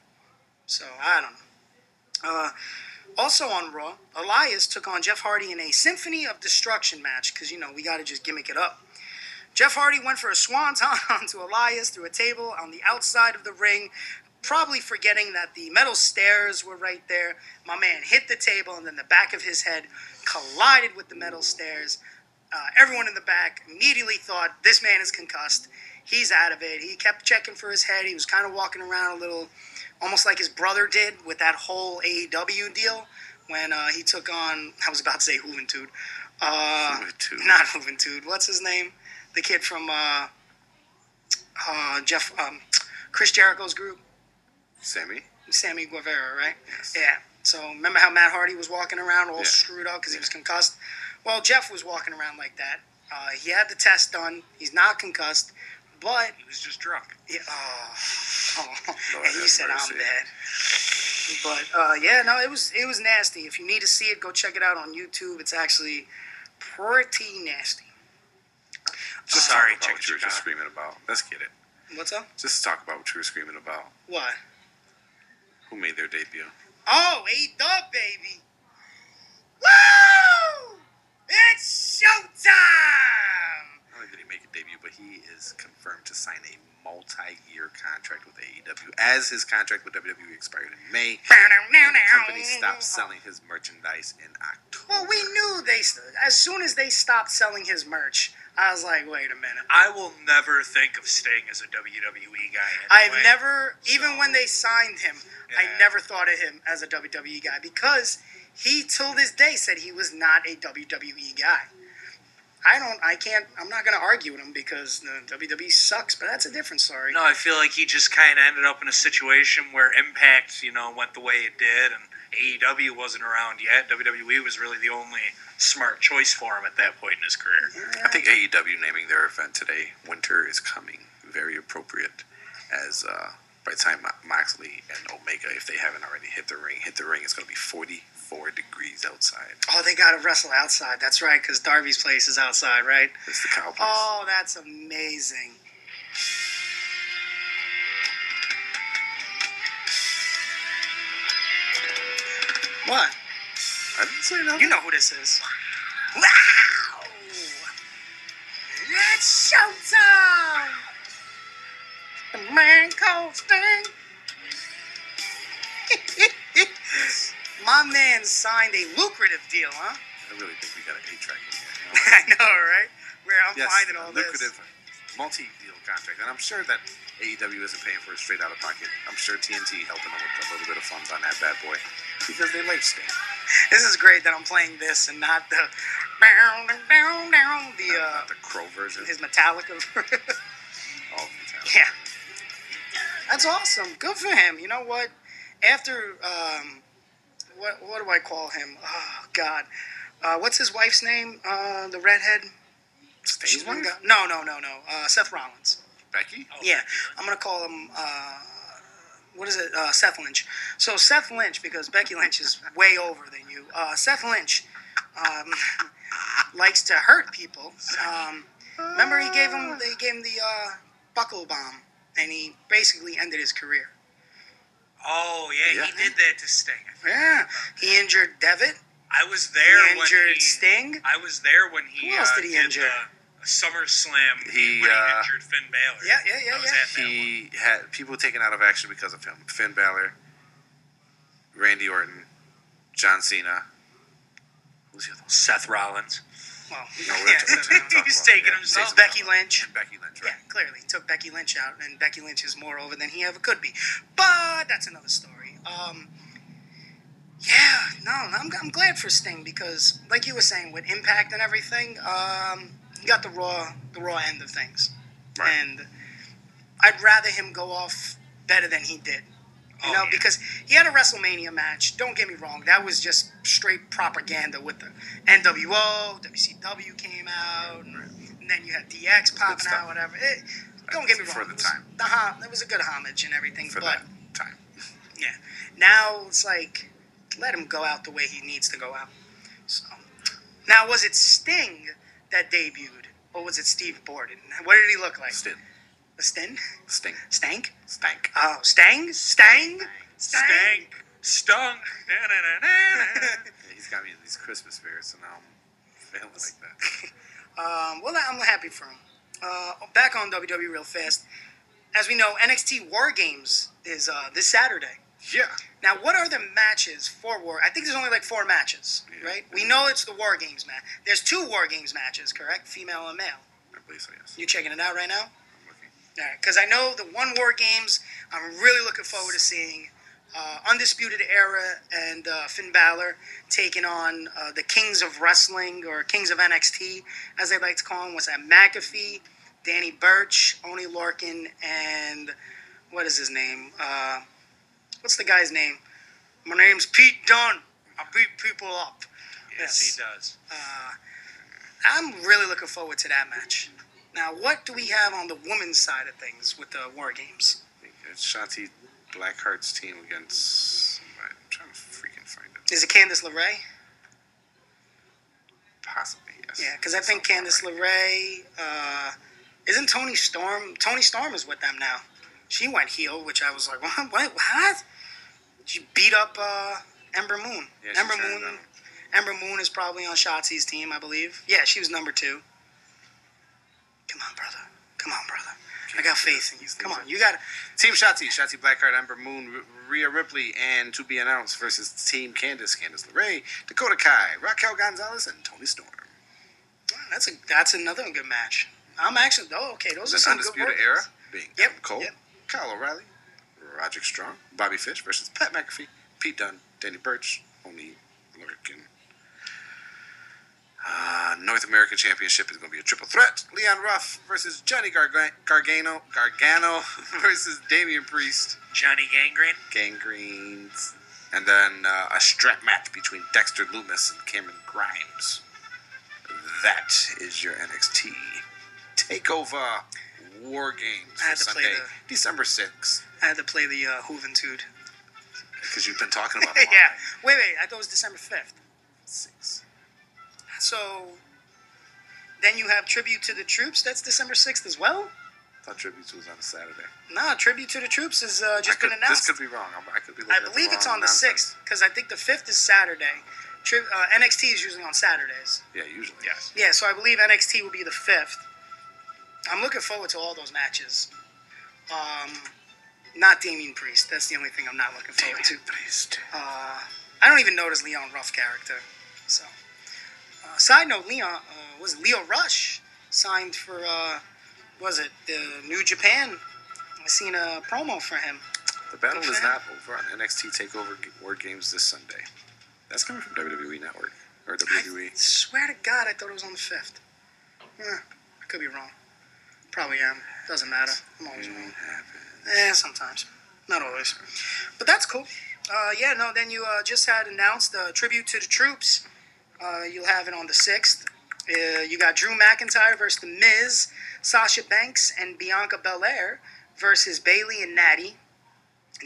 So I don't know. Uh, also on Raw, Elias took on Jeff Hardy in a Symphony of Destruction match because you know we got to just gimmick it up. Jeff Hardy went for a swanton onto Elias through a table on the outside of the ring, probably forgetting that the metal stairs were right there. My man hit the table and then the back of his head collided with the metal stairs. Uh, everyone in the back immediately thought this man is concussed. He's out of it. He kept checking for his head. He was kind of walking around a little, almost like his brother did with that whole AEW deal when uh, he took on. I was about to say Juventud. Uh, Juventud. Not Juventud. What's his name? The kid from uh, uh, Jeff um, Chris Jericho's group, Sammy. Sammy Guevara, right? Yes. Yeah. So remember how Matt Hardy was walking around all Yeah. screwed up because he was concussed? Well, Jeff was walking around like that. Uh, he had the test done. He's not concussed, but He was just drunk. yeah, oh, oh. Lord and he said mercy. I'm dead. But uh, yeah, no, it was it was nasty. If you need to see it, go check it out on YouTube. It's actually pretty nasty. Just Sorry, talk about what you were just screaming about. Let's get it. What's up? Just talk about what you were screaming about. What? Who made their debut? Oh, A Dub, baby. Woo! It's showtime! Not only did he make a debut, but he is confirmed to sign a multi-year contract with AEW. As his contract with WWE expired in May, and the company stopped selling his merchandise in October. Well, we knew they. As soon as they stopped selling his merch, I was like, wait a minute. I will never think of staying as a WWE guy. I've never, even So- when they signed him, I never thought of him as a WWE guy because he till this day said he was not a WWE guy. I don't. I can't. I'm not going to argue with him because the WWE sucks. But that's a different story. No, I feel like he just kind of ended up in a situation where Impact, you know, went the way it did, and AEW wasn't around yet. WWE was really the only smart choice for him at that point in his career. I think AEW naming their event today, Winter is Coming, very appropriate. As uh, by the time Mo- Moxley and Omega, if they haven't already hit the ring, hit the ring, it's going to be 44 degrees outside. Oh, they got to wrestle outside. That's right, because Daily's Place is outside, right? It's the cow place. Oh, that's amazing. What? I didn't say nothing. You know who this is. Wow! It's showtime! The man called Sting. My man signed a lucrative deal, huh? I really think we got an A-track in here. I know, right? Where I'm yes, finding a all lucrative this. multi-deal contract, and I'm sure that AEW isn't paying for it straight out of pocket. I'm sure TNT helping them with a little bit of funds on that bad boy because they like Sting. This is great that I'm playing this and not the down down down the uh not the Crow version. his Metallica. All Metallica. yeah, that's awesome. Good for him. You know what? After um, what what do I call him? Oh God, uh, what's his wife's name? Uh, the redhead. She's one guy. No, no, no, no. Uh, Seth Rollins. Becky. Yeah, I'm gonna call him. Uh, what is it? Uh, Seth Lynch. So Seth Lynch, because Becky Lynch is way over than you. Uh, Seth Lynch um, likes to hurt people. Um, remember, he gave him they gave him the uh, buckle bomb, and he basically ended his career. Oh yeah, Yeah. he did that to Sting. Yeah, he injured Devitt. I was there He when injured he, Sting. I was there when he. Who else uh, did he injure? The SummerSlam He, when he uh, injured Finn Balor. Yeah, yeah, yeah, I was yeah. at that one. He had people taken out of action because of him. Finn Balor, Randy Orton, John Cena. Who's the other one? Seth Rollins. Well, No, we're yeah, talking- Seth we're Rollins. talking He's about- taking yeah, himself. Jason Becky Momoa Lynch. And Becky Lynch, right? Yeah, clearly took Becky Lynch out, and Becky Lynch is more over than he ever could be. But that's another story. Um, yeah, no, I'm, I'm glad for Sting because, like you were saying, with Impact and everything, um, he got the raw the raw end of things, Right. and I'd rather him go off better than he did. You Oh, know, yeah. because he had a WrestleMania match. Don't get me wrong, that was just straight propaganda with the NWO, WCW came out, and, then you had DX popping out, whatever. It, don't get me wrong, For the it was, time. the hom- it was a good homage and everything, For but that time. yeah, now it's like let him go out the way he needs to go out. So now, was it Sting that debuted, What was it Steve Borden? What did he look like? Sting. A Sting? Sting. Stank? Stank. Oh, Stang? Stang? Stank. Stunk. Da-na-na-na-na. Yeah, he's got me in these Christmas spirits, and now I'm feeling like that. Um, well, I'm happy for him. Uh, back on WWE real fast. As we know, NXT War Games is uh, this Saturday. Yeah. Now, what are the matches for War? I think there's only like four matches, Yeah. right? We know it's the War Games match. There's two War Games matches, correct? Female and male. I believe so, yes. You checking it out right now? I'm looking. All right, because I know the one War Games. I'm really looking forward to seeing uh, Undisputed Era and uh, Finn Balor taking on uh, the Kings of Wrestling or Kings of NXT, as they like to call them. What's that? McAfee, Danny Burch, Oni Lorcan, and what is his name? What's the guy's name? My name's Pete Dunne. I beat people up. Yes, he does. Uh, I'm really looking forward to that match. Now, what do we have on the women's side of things with the War Games? It's Shotzi Blackheart's team against somebody. I'm trying to freaking find it. Is it Candice LeRae? Possibly, yes. Yeah, because I think Candice right. LeRae. Uh, isn't Toni Storm? Toni Storm is with them now. She went heel, which I was like, what? What? what? She beat up uh, Ember Moon. Yeah, Ember Moon. on- Ember Moon is probably on Shotzi's team, I believe. Yeah, she was number two. Come on, brother. Come on, brother. I got faith in you. Come on, you got. Team Shotzi, Shotzi Blackheart, Ember Moon, Rhea Ripley, and to be announced versus Team Candice, Candice LeRae, Dakota Kai, Raquel Gonzalez, and Toni Storm. That's a that's another good match. I'm actually. Oh, okay. Those are The some Undisputed good Era being Yep, Adam Cole, yep. Kyle O'Reilly, Roderick Strong, Bobby Fish versus Pat McAfee, Pete Dunne, Danny Burch, Oni Lorcan. Uh, North American Championship is going to be a triple threat. Leon Ruff versus Johnny Garga- Gargano. Gargano versus Damian Priest. Johnny Gangrene. Gangrenes. And then uh, a strap match between Dexter Lumis and Cameron Grimes. That is your NXT Takeover War Games I had to play Sunday, the- December 6th. I had to play the uh, Juventud. Because you've been talking about it. yeah. Wait, wait. I thought it was December 5th. Six. So then you have Tribute to the Troops. That's December 6th as well? I thought Tributes was on a Saturday. Nah, Tribute to the Troops has uh, I just could, been announced. This could be wrong. I'm- I could be I at the believe it's on the nonsense. 6th because I think the 5th is Saturday. Tri- uh, NXT is usually on Saturdays. Yeah, usually. Yes. Yeah, so I believe NXT will be the 5th. I'm looking forward to all those matches. Um, not Damian Priest. That's the only thing I'm not looking forward to. Priest. Uh, I don't even know this Leon Ruff character. So, uh, side note, Leon uh, was Lio Rush signed for uh, was it the New Japan? I seen a promo for him. The battle Good is not over on NXT Takeover War Games this Sunday. That's coming from WWE Network or WWE. I swear to God, I thought it was on the fifth. Yeah, I could be wrong. Probably am. Doesn't matter. I'm always wrong. Eh, sometimes. Not always. But that's cool. Uh, yeah, no, then you uh, just had announced the tribute to the troops. Uh, you'll have it on the 6th. Uh, you got Drew McIntyre versus The Miz, Sasha Banks and Bianca Belair versus Bayley and Natty.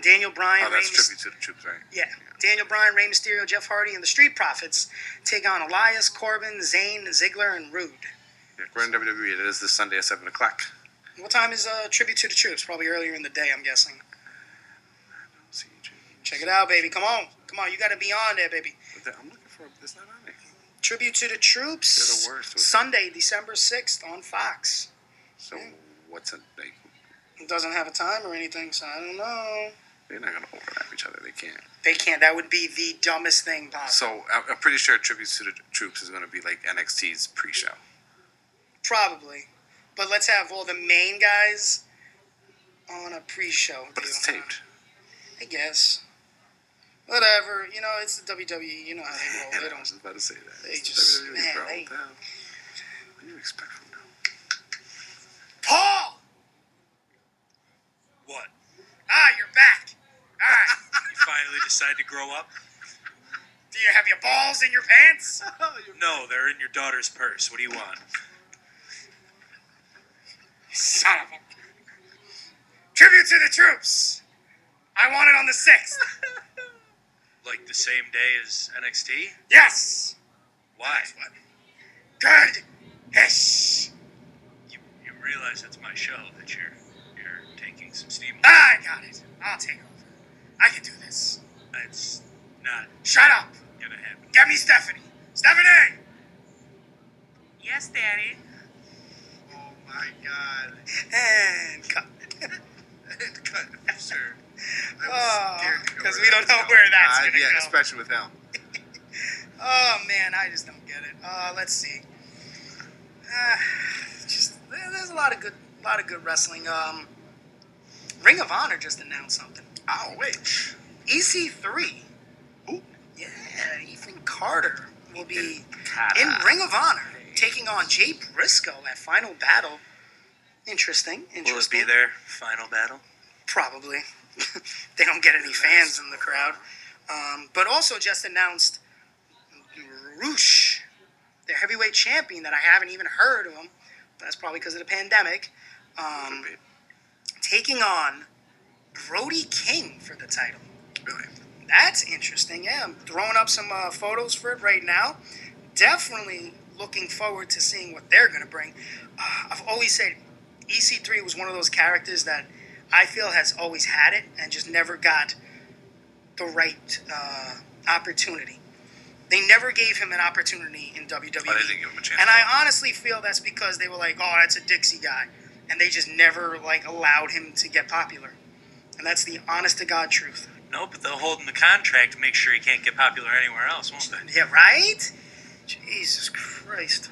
Daniel Bryan, Oh, that's Rey tribute to the troops, right? yeah. Daniel Bryan, Rey Mysterio, Jeff Hardy, and the Street Profits take on Elias, Corbin, Zayn, Ziggler, and Roode. Yeah, according to WWE, it is this Sunday at 7 o'clock. What time is uh, Tribute to the Troops? Probably earlier in the day, I'm guessing. Check it out, baby. Come on. Come on. You got to be on there, baby. I'm looking for It's not on there. Tribute to the Troops. They're the worst. Sunday, December 6th on Fox. So, what's a They, It doesn't have a time or anything, so I don't know. they're not going to overlap each other. They can't. They can't. That would be the dumbest thing possible. So, I'm, pretty sure Tributes to the Troops is going to be like NXT's pre show. Probably. But let's have all the main guys on a pre-show But deal. it's taped. I guess. Whatever. You know, it's the WWE. You know how they roll. Yeah, They I don't. was just about to say that. they It's just- WWE, man, bro. they- What? Do you expect from them? Paul! What? Ah, you're back. All right. You finally decide to grow up? Do you have your balls in your pants? No, they're in your daughter's purse. What do you want? Son of a. Tribute to the troops. I want it on the 6th. Like the same day as NXT? Yes. Why? What? Good. Yes. You, you realize it's my show that you're you're taking some steam. I got it. I'll take over. I can do this. It's not Shut up. gonna happen. Get me Stephanie. Stephanie! Yes, Daddy. Oh my god. And cut. and Cut, sir. I Oh, scared to go 'cause where we don't know going. where that's Uh, gonna yeah, go. especially with him. Oh man, I just don't get it. Uh, let's see. Uh, just there's a lot of good, lot of good wrestling. Um, Ring of Honor just announced something. Oh, which? EC3. Ooh. Yeah, Ethan Carter will be Carter. in Ring of Honor taking on Jay Briscoe at Final Battle. Interesting. Will it be their final battle? Probably. they don't get any fans in the crowd. Um, but also just announced Rush, their heavyweight champion that I haven't even heard of him. That's probably because of the pandemic. Um, taking on Brody King for the title. Really? That's interesting. Yeah, I'm throwing up some uh, photos for it right now. Definitely looking forward to seeing what they're going to bring. Uh, I've always said EC3 was one of those characters that I feel has always had it and just never got the right uh, opportunity. They never gave him an opportunity in WWE. Oh, they didn't give him a chance. And I honestly feel that's because they were like, "Oh, that's a Dixie guy," and they just never like allowed him to get popular. And that's the honest to God truth. No, but they'll hold him the contract to make sure he can't get popular anywhere else, won't they? Yeah, right? Jesus Christ.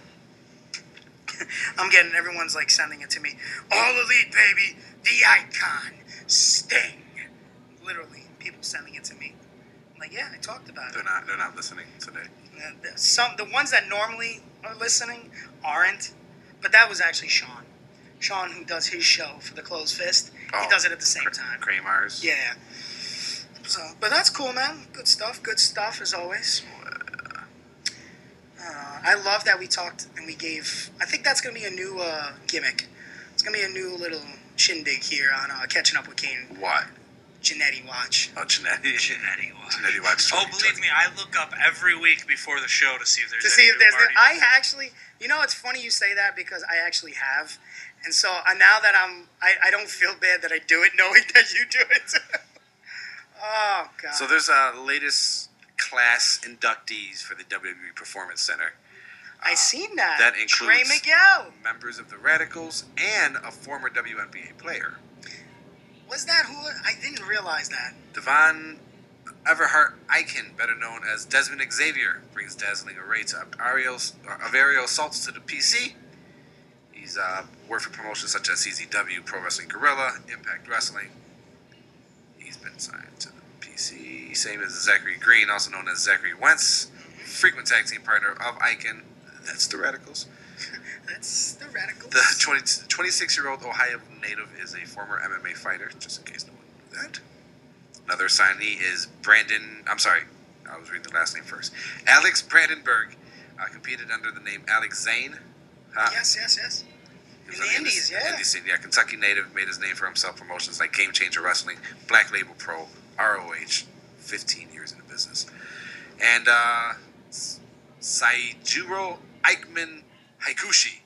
I'm getting everyone's like sending it to me. All elite, baby. The icon. Sting. Literally, people sending it to me. I'm like, yeah, I talked about it. They're not. They're not listening today. Uh, the- Some the ones that normally are listening aren't, but that was actually Sean. Sean, who does his show for the Closed Fist, oh, he does it at the same time. Kramer's. Yeah. So, but that's cool, man. Good stuff. Good stuff as always. I love that we talked and we gave. I think that's gonna be a new uh, gimmick. It's gonna be a new little shindig here on uh, catching up with Kane. What? Jannetty watch. Oh, Jannetty. Jannetty watch. Jannetty watch. Oh, believe me, I look up every week before the show to see if there's to any see if new there's. Marty I actually, you know, it's funny you say that because I actually have, and so uh, now that I'm, I, I don't feel bad that I do it, knowing that you do it. oh God. So there's uh, latest class inductees for the WWE Performance Center. I seen that. that Trey Miguel. Members of the Radicals and a former WNBA player. Was that who? I didn't realize that. Devon Everhart Eichen, better known as Dezmond Xavier, brings dazzling array to Ariel, aerial assaults to the PC. He's uh, worked for promotions such as CZW, Pro Wrestling Guerrilla, Impact Wrestling. He's been signed to the PC. Same as Zachary Green, also known as Zachary Wentz, frequent tag team partner of Eichen. That's the Radicals. That's the radicals. The 20, 26 year old Ohio native is a former MMA fighter, just in case no one knew that. Another signee is Brandon. I'm sorry, I was reading the last name first. Alex Brandenburg uh, competed under the name Alex Zayne. Uh, yes, yes, yes. In the Indies, yeah. Indie scene. Yeah, Kentucky native made his name for himself. Promotions like Game Changer Wrestling, Black Label Pro, ROH. 15 years in the business. And uh, S- Saijiro Eichmann Haikushi,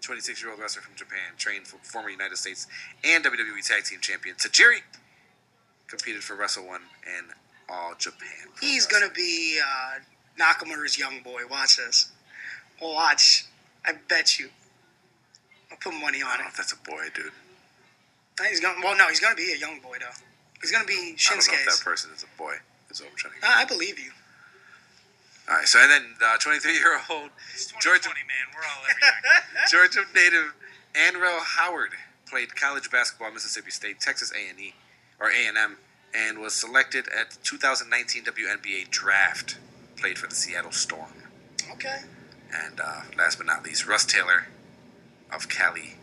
26 year old wrestler from Japan, trained for former United States and WWE Tag Team Champion Tajiri, competed for Wrestle One and All Japan. He's Wrestling. gonna be uh, Nakamura's young boy. Watch this. Watch. I bet you. I'll put money I on don't it. know if that's a boy, dude. He's gonna. Well, no, he's gonna be a young boy though. He's gonna be I don't know if that person is a boy. Is what I'm trying to get. I I believe you. All right, so and then uh, 23 year old Georgia 2020, man. We're all. Georgia native Anriel Howard played college basketball at Mississippi State, Texas A&E, or A&M, and was selected at the 2019 WNBA draft. Played for the Seattle Storm. Okay. And uh, last but not least, Russ Taylor of Cali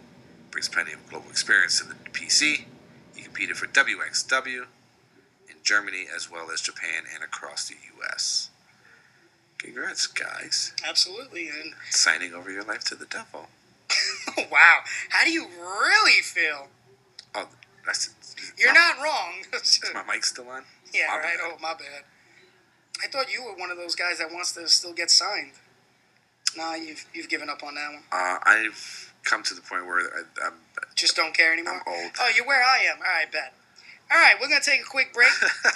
brings plenty of global experience to the PC. He competed for WXW in Germany as well as Japan and across the U.S. Congrats, guys. Absolutely. And Signing over your life to the devil. wow, how do you really feel? Oh, that's You're my, not wrong. Is my mic still on? yeah, My right. bad. Oh, my bad. I thought you were one of those guys that wants to still get signed. Nah, you've you've given up on that one. Uh, I've come to the point where I, I'm. Just don't care anymore. I'm old. Oh, you're where I am. All right, bet. All right, we're gonna take a quick break.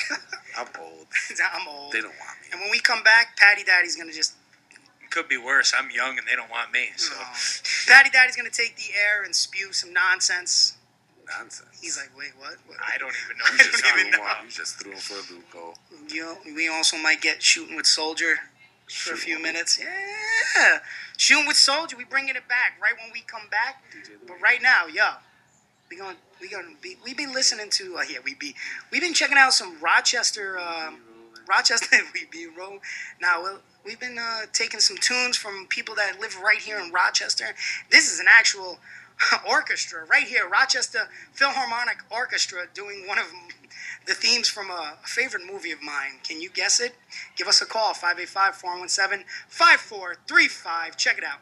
I'm old. I'm old. They don't want me. And when we come back, Patty Daddy's gonna just It could be worse. I'm young and they don't want me. So Oh. Patty Daddy's gonna take the air and spew some nonsense. Nonsense. He's like, wait, what? what? I don't even know. I don't even know. You just threw him for a loophole. You know, we also might get shooting with Soldier for a few minutes. Yeah, shooting with Soldier. We bringing it back right when we come back. But right now, yo, we gonna we gonna be we been listening to uh, yeah we be we've been checking out some Rochester um, Rochester we be roll now. We've been uh, taking some tunes from people that live right here in Rochester. This is an actual orchestra right here, Rochester Philharmonic Orchestra, doing one of the themes from a, a favorite movie of mine. Can you guess it? Give us a call 585 417 5435. Check it out.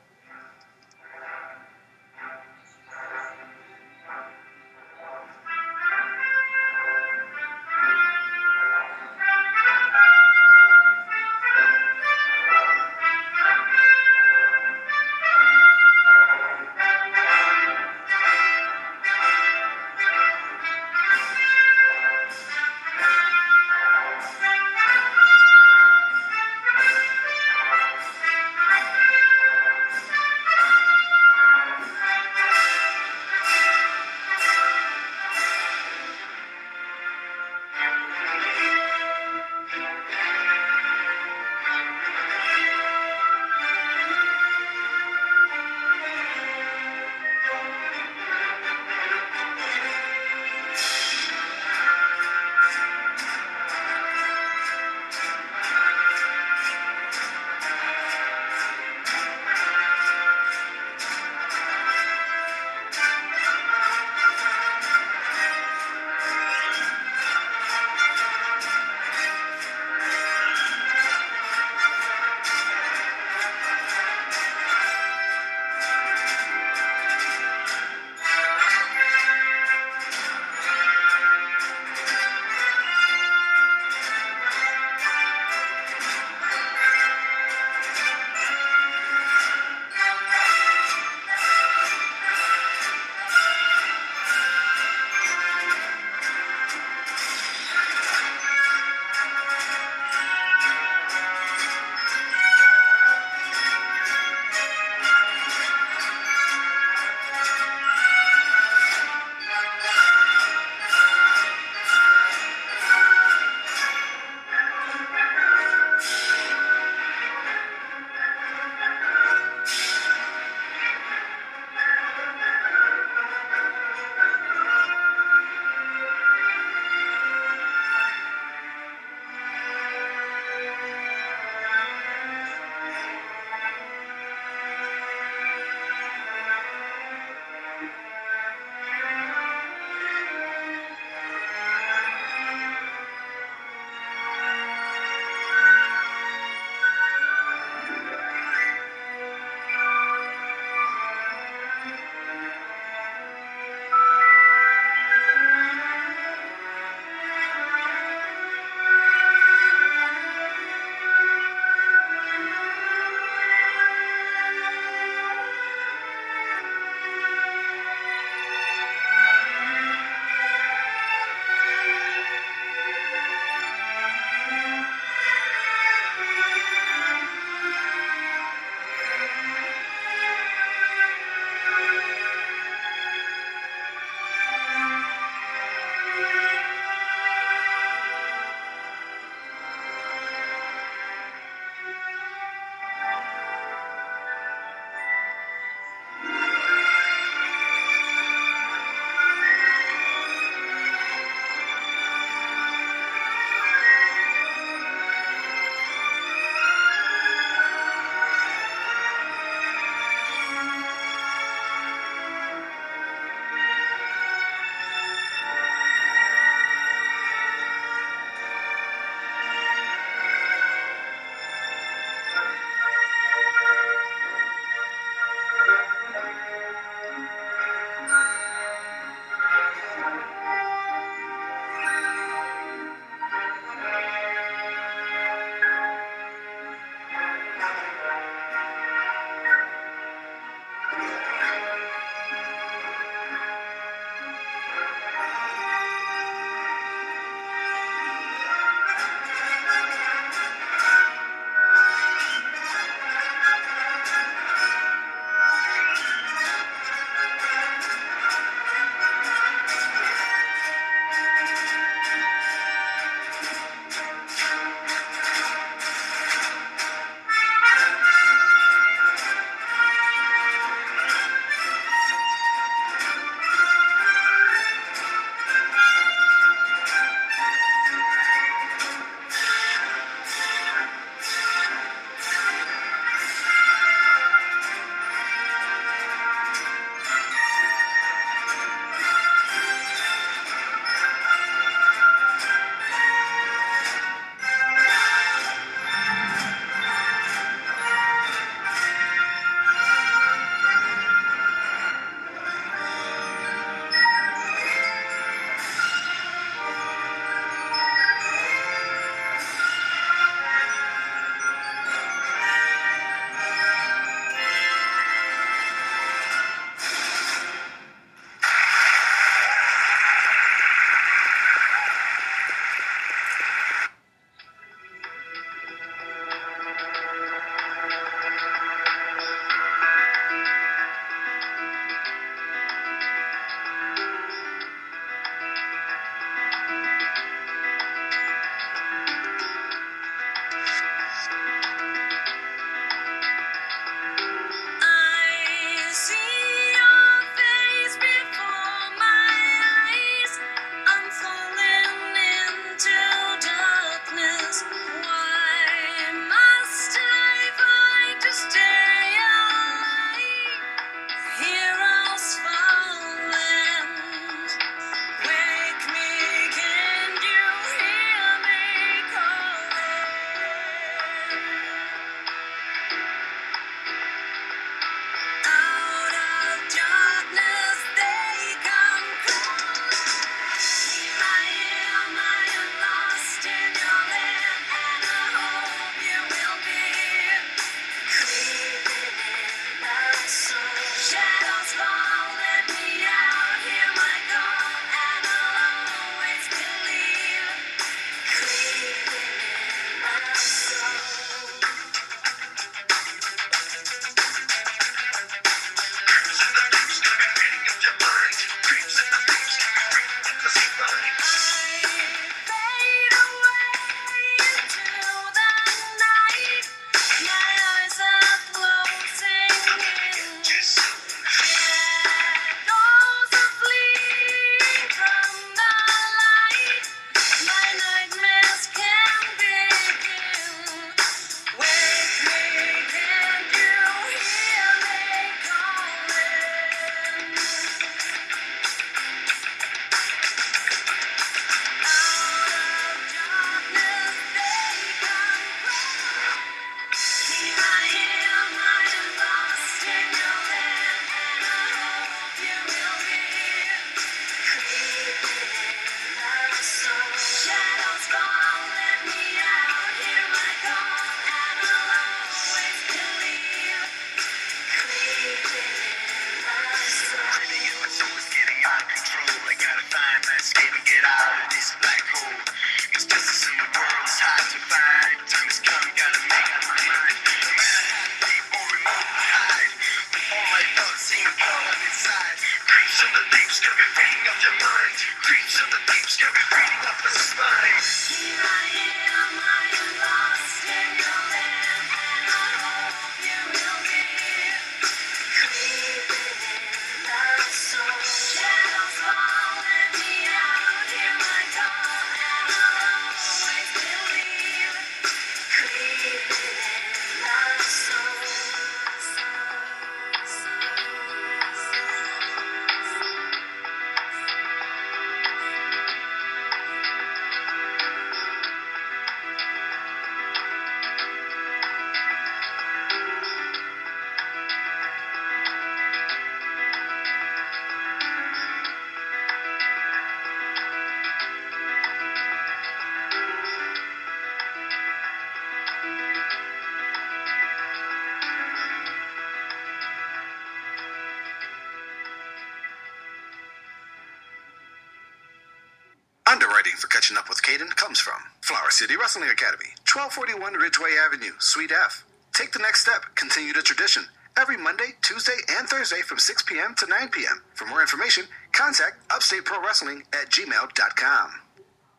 For Catching Up with Caden comes from Flower City Wrestling Academy, 1241 Ridgeway Avenue, Suite F. Take the next step, continue the tradition. Every Monday, Tuesday, and Thursday from 6 p.m. to 9 p.m. For more information, contact Upstate Pro Wrestling at gmail.com.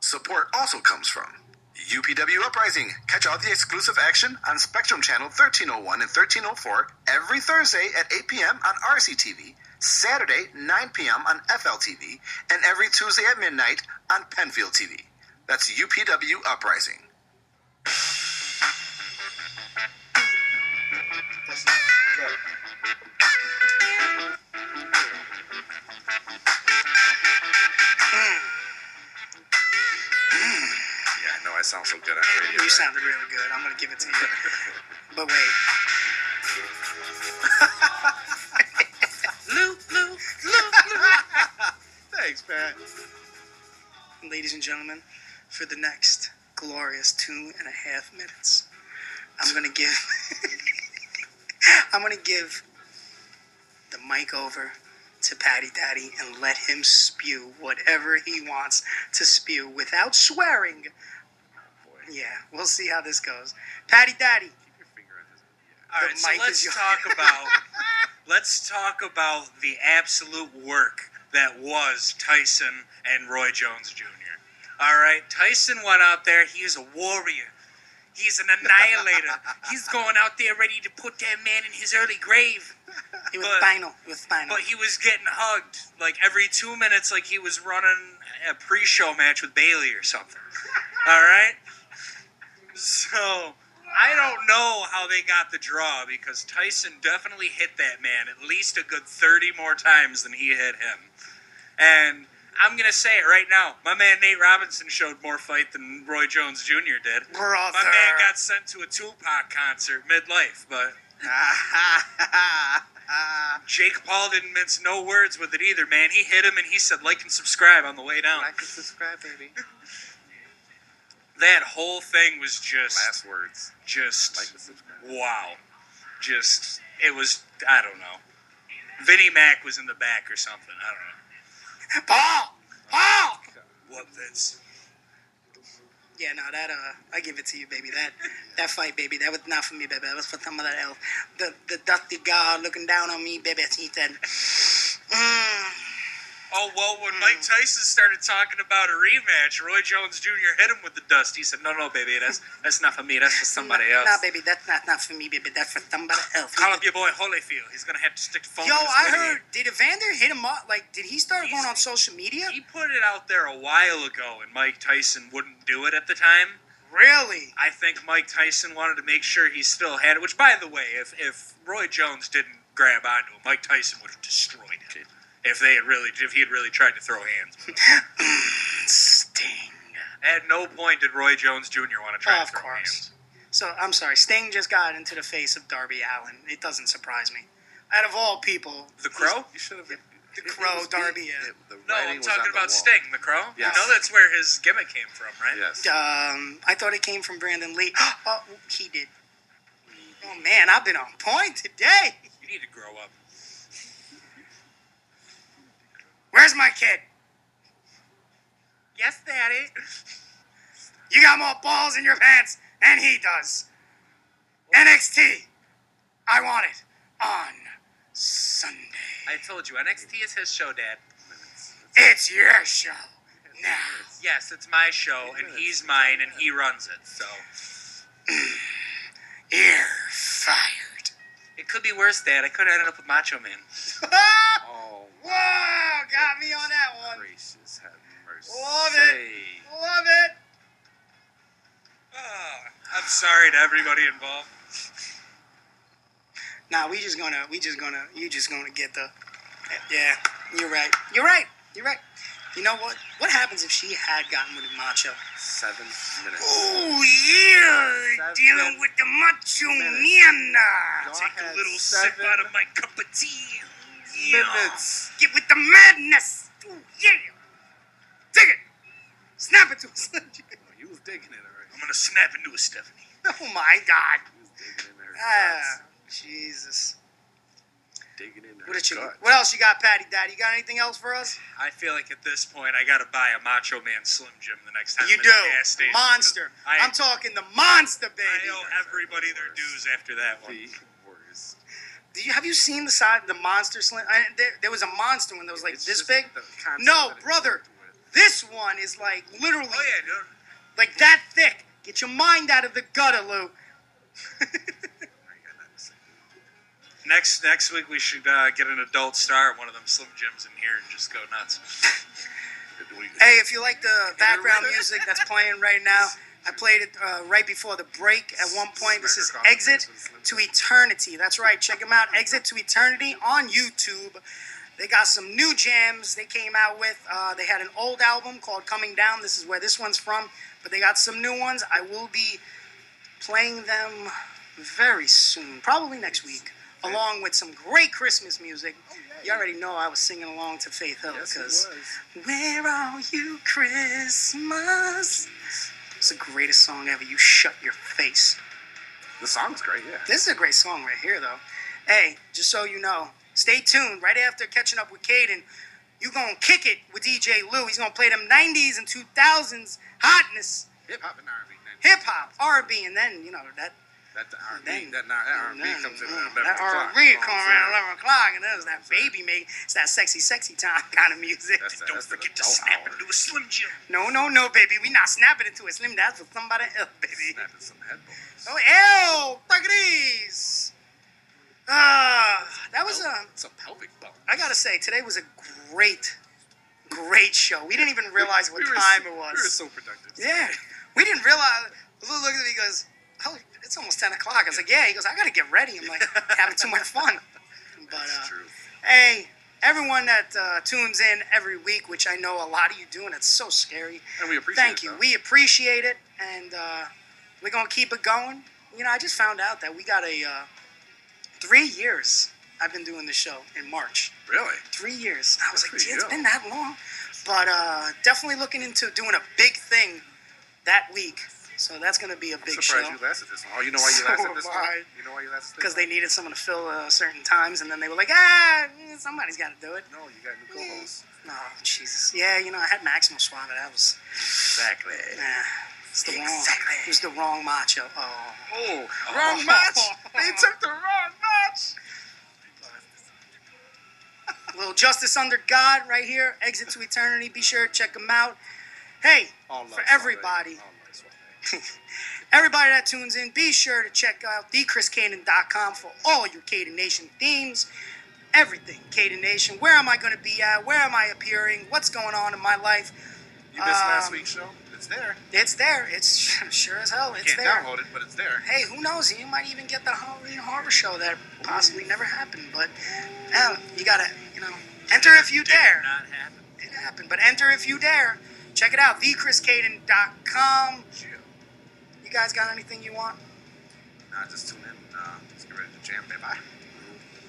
Support also comes from UPW Uprising. Catch all the exclusive action on Spectrum Channel 1301 and 1304 every Thursday at 8 p.m. on RCTV, Saturday 9 p.m. on FLTV, and every Tuesday at midnight on Penfield TV. That's UPW Uprising. Hmm. Yeah, I know I sound so good on the radio. You right? sounded really good. I'm gonna give it to you. But wait. Lou, Lou, Lou, Lou. Thanks, Pat. Ladies and gentlemen, for the next glorious two and a half minutes, I'm gonna give I'm gonna give the mic over to Patty Daddy and let him spew whatever he wants to spew without swearing. Yeah, we'll see how this goes. Patty Daddy, All right, so let's talk about let's talk about the absolute work that was Tyson and Roy Jones Jr. All right, Tyson went out there. He is a warrior. He's an annihilator. He's going out there ready to put that man in his early grave. it was But- final. It was final. But he was getting hugged like every two minutes, like he was running a pre-show match with Bayley or something. All right. So I don't know how they got the draw because Tyson definitely hit that man at least a good thirty more times than he hit him. And I'm gonna say it right now, my man Nate Robinson showed more fight than Roy Jones Jr. did. Brother. My man got sent to a Tupac concert midlife, but Jake Paul didn't mince no words with it either, man. He hit him and he said like and subscribe on the way down. Like and subscribe, baby. That whole thing was just Last words. just Like and subscribe. wow. Just it was I don't know. Vinnie Mac was in the back or something. I don't know. Paul! Paul! What Vince? Yeah, no, that uh, I give it to you, baby. That that fight, baby, that was not for me, baby. That was for some somebody else. The the dusty god looking down on me, baby. He said, mm, Oh well, when hmm. Mike Tyson started talking about a rematch, Roy Jones Jr. hit him with the dust. He said, "No, no, baby, that's that's not for me. That's for somebody else." Nah, baby, that's not not for me, baby. That's for somebody else. Call up your boy Holyfield. He's gonna have to stick the phone. Yo, in his I ear. heard. Did Evander hit him up? Like, did he start going on social media? He put it out there a while ago, and Mike Tyson wouldn't do it at the time. Really? I think Mike Tyson wanted to make sure he still had it. Which, by the way, if if Roy Jones didn't grab onto him, Mike Tyson would have destroyed him. If they had really, if he had really tried to throw hands. Sting. At no point did Roy Jones Jr. want to try Of to throw course. hands. So I'm sorry. Sting just got into the face of Darby Allin. It doesn't surprise me. Out of all people, The Crow? You should have. The Crow, Darby, yeah. The No, I'm talking on the about. Sting, the Crow. Yes. You know that's where his gimmick came from, right? Yes. Um, I thought it came from Brandon Lee. oh, he did. Oh man, I've been on point today. You need to grow up. Where's my kid? Yes, Daddy. You got more balls in your pants than he does. NXT. I want it on Sunday. I told you, NXT is his show, Dad. It's your show, now. Yes, it's my show, and he's mine, and he runs it. So You're fired. It could be worse, Dad. I could have ended up with Macho Man. Oh, Whoa, got me on that one. gracious, have mercy. Love it. Love it. Ah, I'm sorry to everybody involved. Nah, we just gonna, we just gonna, you just gonna get the, yeah, you're right. You're right. You're right. You know what? What happens if she had gotten with Macho? Seven minutes. Oh yeah, Seven dealing with the Macho minutes. Man. Go Take ahead, a little sip out of my cup of tea. Yeah. Minutes. Get with the madness. Ooh, yeah. Dig it. Snap it to us. He was digging it already. I'm gonna snap into a Stephanie. oh my God. You was digging in her Ah. Jesus. Digging in What, did you, guts. what else you got, Patty Daddy? You got anything else for us? I feel like at this point I gotta buy a Macho Man Slim Jim the next time. You I'm do. at the gas station, Monster. 'cause I, I'm talking the monster, baby. I baby. owe everybody their dues after that one. The worst. Did you have you seen the side the monster slim? I, there, there was a monster one that was like It's this big. No, brother. This one is like literally Oh yeah, dude. like that thick. Get your mind out of the gutter, Lou. Next next week we should uh, get an adult star at one of them Slim Jims in here and just go nuts. Hey, if you like the background music that's playing right now, I played it uh, right before the break at one point. This is Exit to Eternity. That's right. Check them out. Exit to Eternity on YouTube. They got some new jams they came out with. Uh, they had an old album called Coming Down. This is where this one's from. But they got some new ones. I will be playing them very soon, probably next week, along with some great Christmas music. Oh, you already know I was singing along to Faith Hill because was. where are you, Christmas? It's the greatest song ever. You shut your face. The song's great, yeah. This is a great song right here, though. Hey, just so you know, stay tuned. Right after catching up with Caden, you're gonna kick it with DJ Lou. He's gonna play them '90s and 2000s hotness, Hip hop and R&B. hip hop, R&B, and then you know that That the R&B. That, that R&B comes in at 11 o'clock. that. R&B you know what around 11 o'clock, and there's that baby make. It's that sexy, sexy time kind of music. That's Don't that's forget to snap hour. into a Slim Jim. No, no, no, baby. We not snapping into a slim. That's for somebody else, baby. Snapping some headphones. Oh, ew! At these. Ah, that was a. It's a pelvic bump. I gotta say, today was a great, great show. We didn't even realize what We time so- it was. We were so productive. Yeah, we didn't realize. Lou looked at me. He goes, "Oh, it's almost ten o'clock." I was like, "Yeah." He goes, "I gotta get ready." I'm like, having too much fun. But That's uh, true. hey, everyone that uh, tunes in every week, which I know a lot of you do, and it's so scary. And we appreciate Thank it, you. though. We appreciate it, and uh, we're gonna keep it going. You know, I just found out that we got a uh, three years. I've been doing the show in March. Really? Three years. I was Good like, for "Gee, it's you." been that long. But uh, definitely looking into doing a big thing that week. So that's gonna be a I'm big surprised show. you lasted this long. Oh, you know why you So lasted this long? I. You know why you lasted this Because they needed someone to fill uh, certain times, and then they were like, ah, mm, somebody's got to do it. No, you got new co-hosts. Oh, Jesus. Yeah, you know, I had Maximo Suave. That was, Exactly. nah, it's the wrong, Exactly. it was the wrong match. Oh. Oh, wrong match. they took the wrong match. Little Justice Under God right here. Exit to Eternity. Be sure to check them out. Hey, for everybody, All love Suave. everybody that tunes in, be sure to check out thechriscaden.com for all your Caden Nation themes. Everything Caden Nation. Where am I going to be at? Where am I appearing? What's going on in my life? You missed last Um, week's show? It's there. It's there. It's sure as hell. It's Can't there. download it, but it's there. Hey, who knows? You might even get the Halloween Horror Show that possibly never happened. But yeah, you gotta, you know, enter if you dare. Not happen. It happened, but enter if you dare. Check it out, thechriscaden.com. You guys got anything you want? Nah, just tune in. Uh, just get ready to jam, baby. Bye.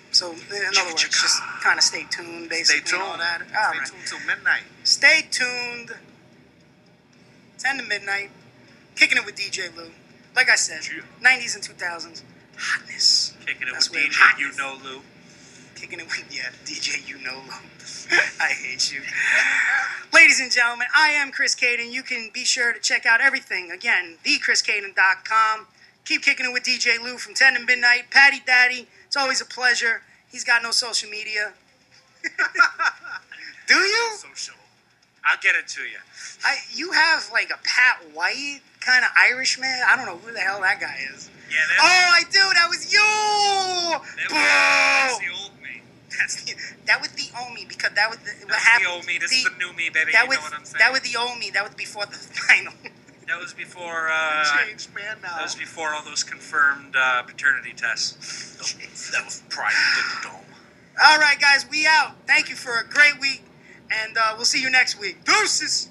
So, in other words, just kind of stay tuned, basically. Stay tuned. All that. Stay All right. tuned till midnight. Stay tuned. 10 to midnight. Kicking it with DJ Lou. Like I said, 90s and 2000s. Hotness. Kicking it That's with DJ, hot you know Lou. Kicking it with, yeah, DJ, you know I hate you. Ladies and gentlemen, I am Chris Caden. You can be sure to check out everything. Again, thechriscaden.com. Keep kicking it with DJ Lou from 10 to midnight. Patty Daddy, it's always a pleasure. He's got no social media. Do you? Social. I'll get it to you. I you have like a Pat White kind of Irishman. I don't know who the hell that guy is. Yeah, Oh, I do. That was you. that, Boo! that's the old. That's the, that was the old me because that was the, what That's happened. the old me. This is the- the new me, baby. that you was know what I'm saying? that was the old me. That was before the final. That was before. Uh, Changed man now. that was before all those confirmed uh, paternity tests. That was prior to the dome. All right, guys, we out. Thank you for a great week, and uh, we'll see you next week. Deuces.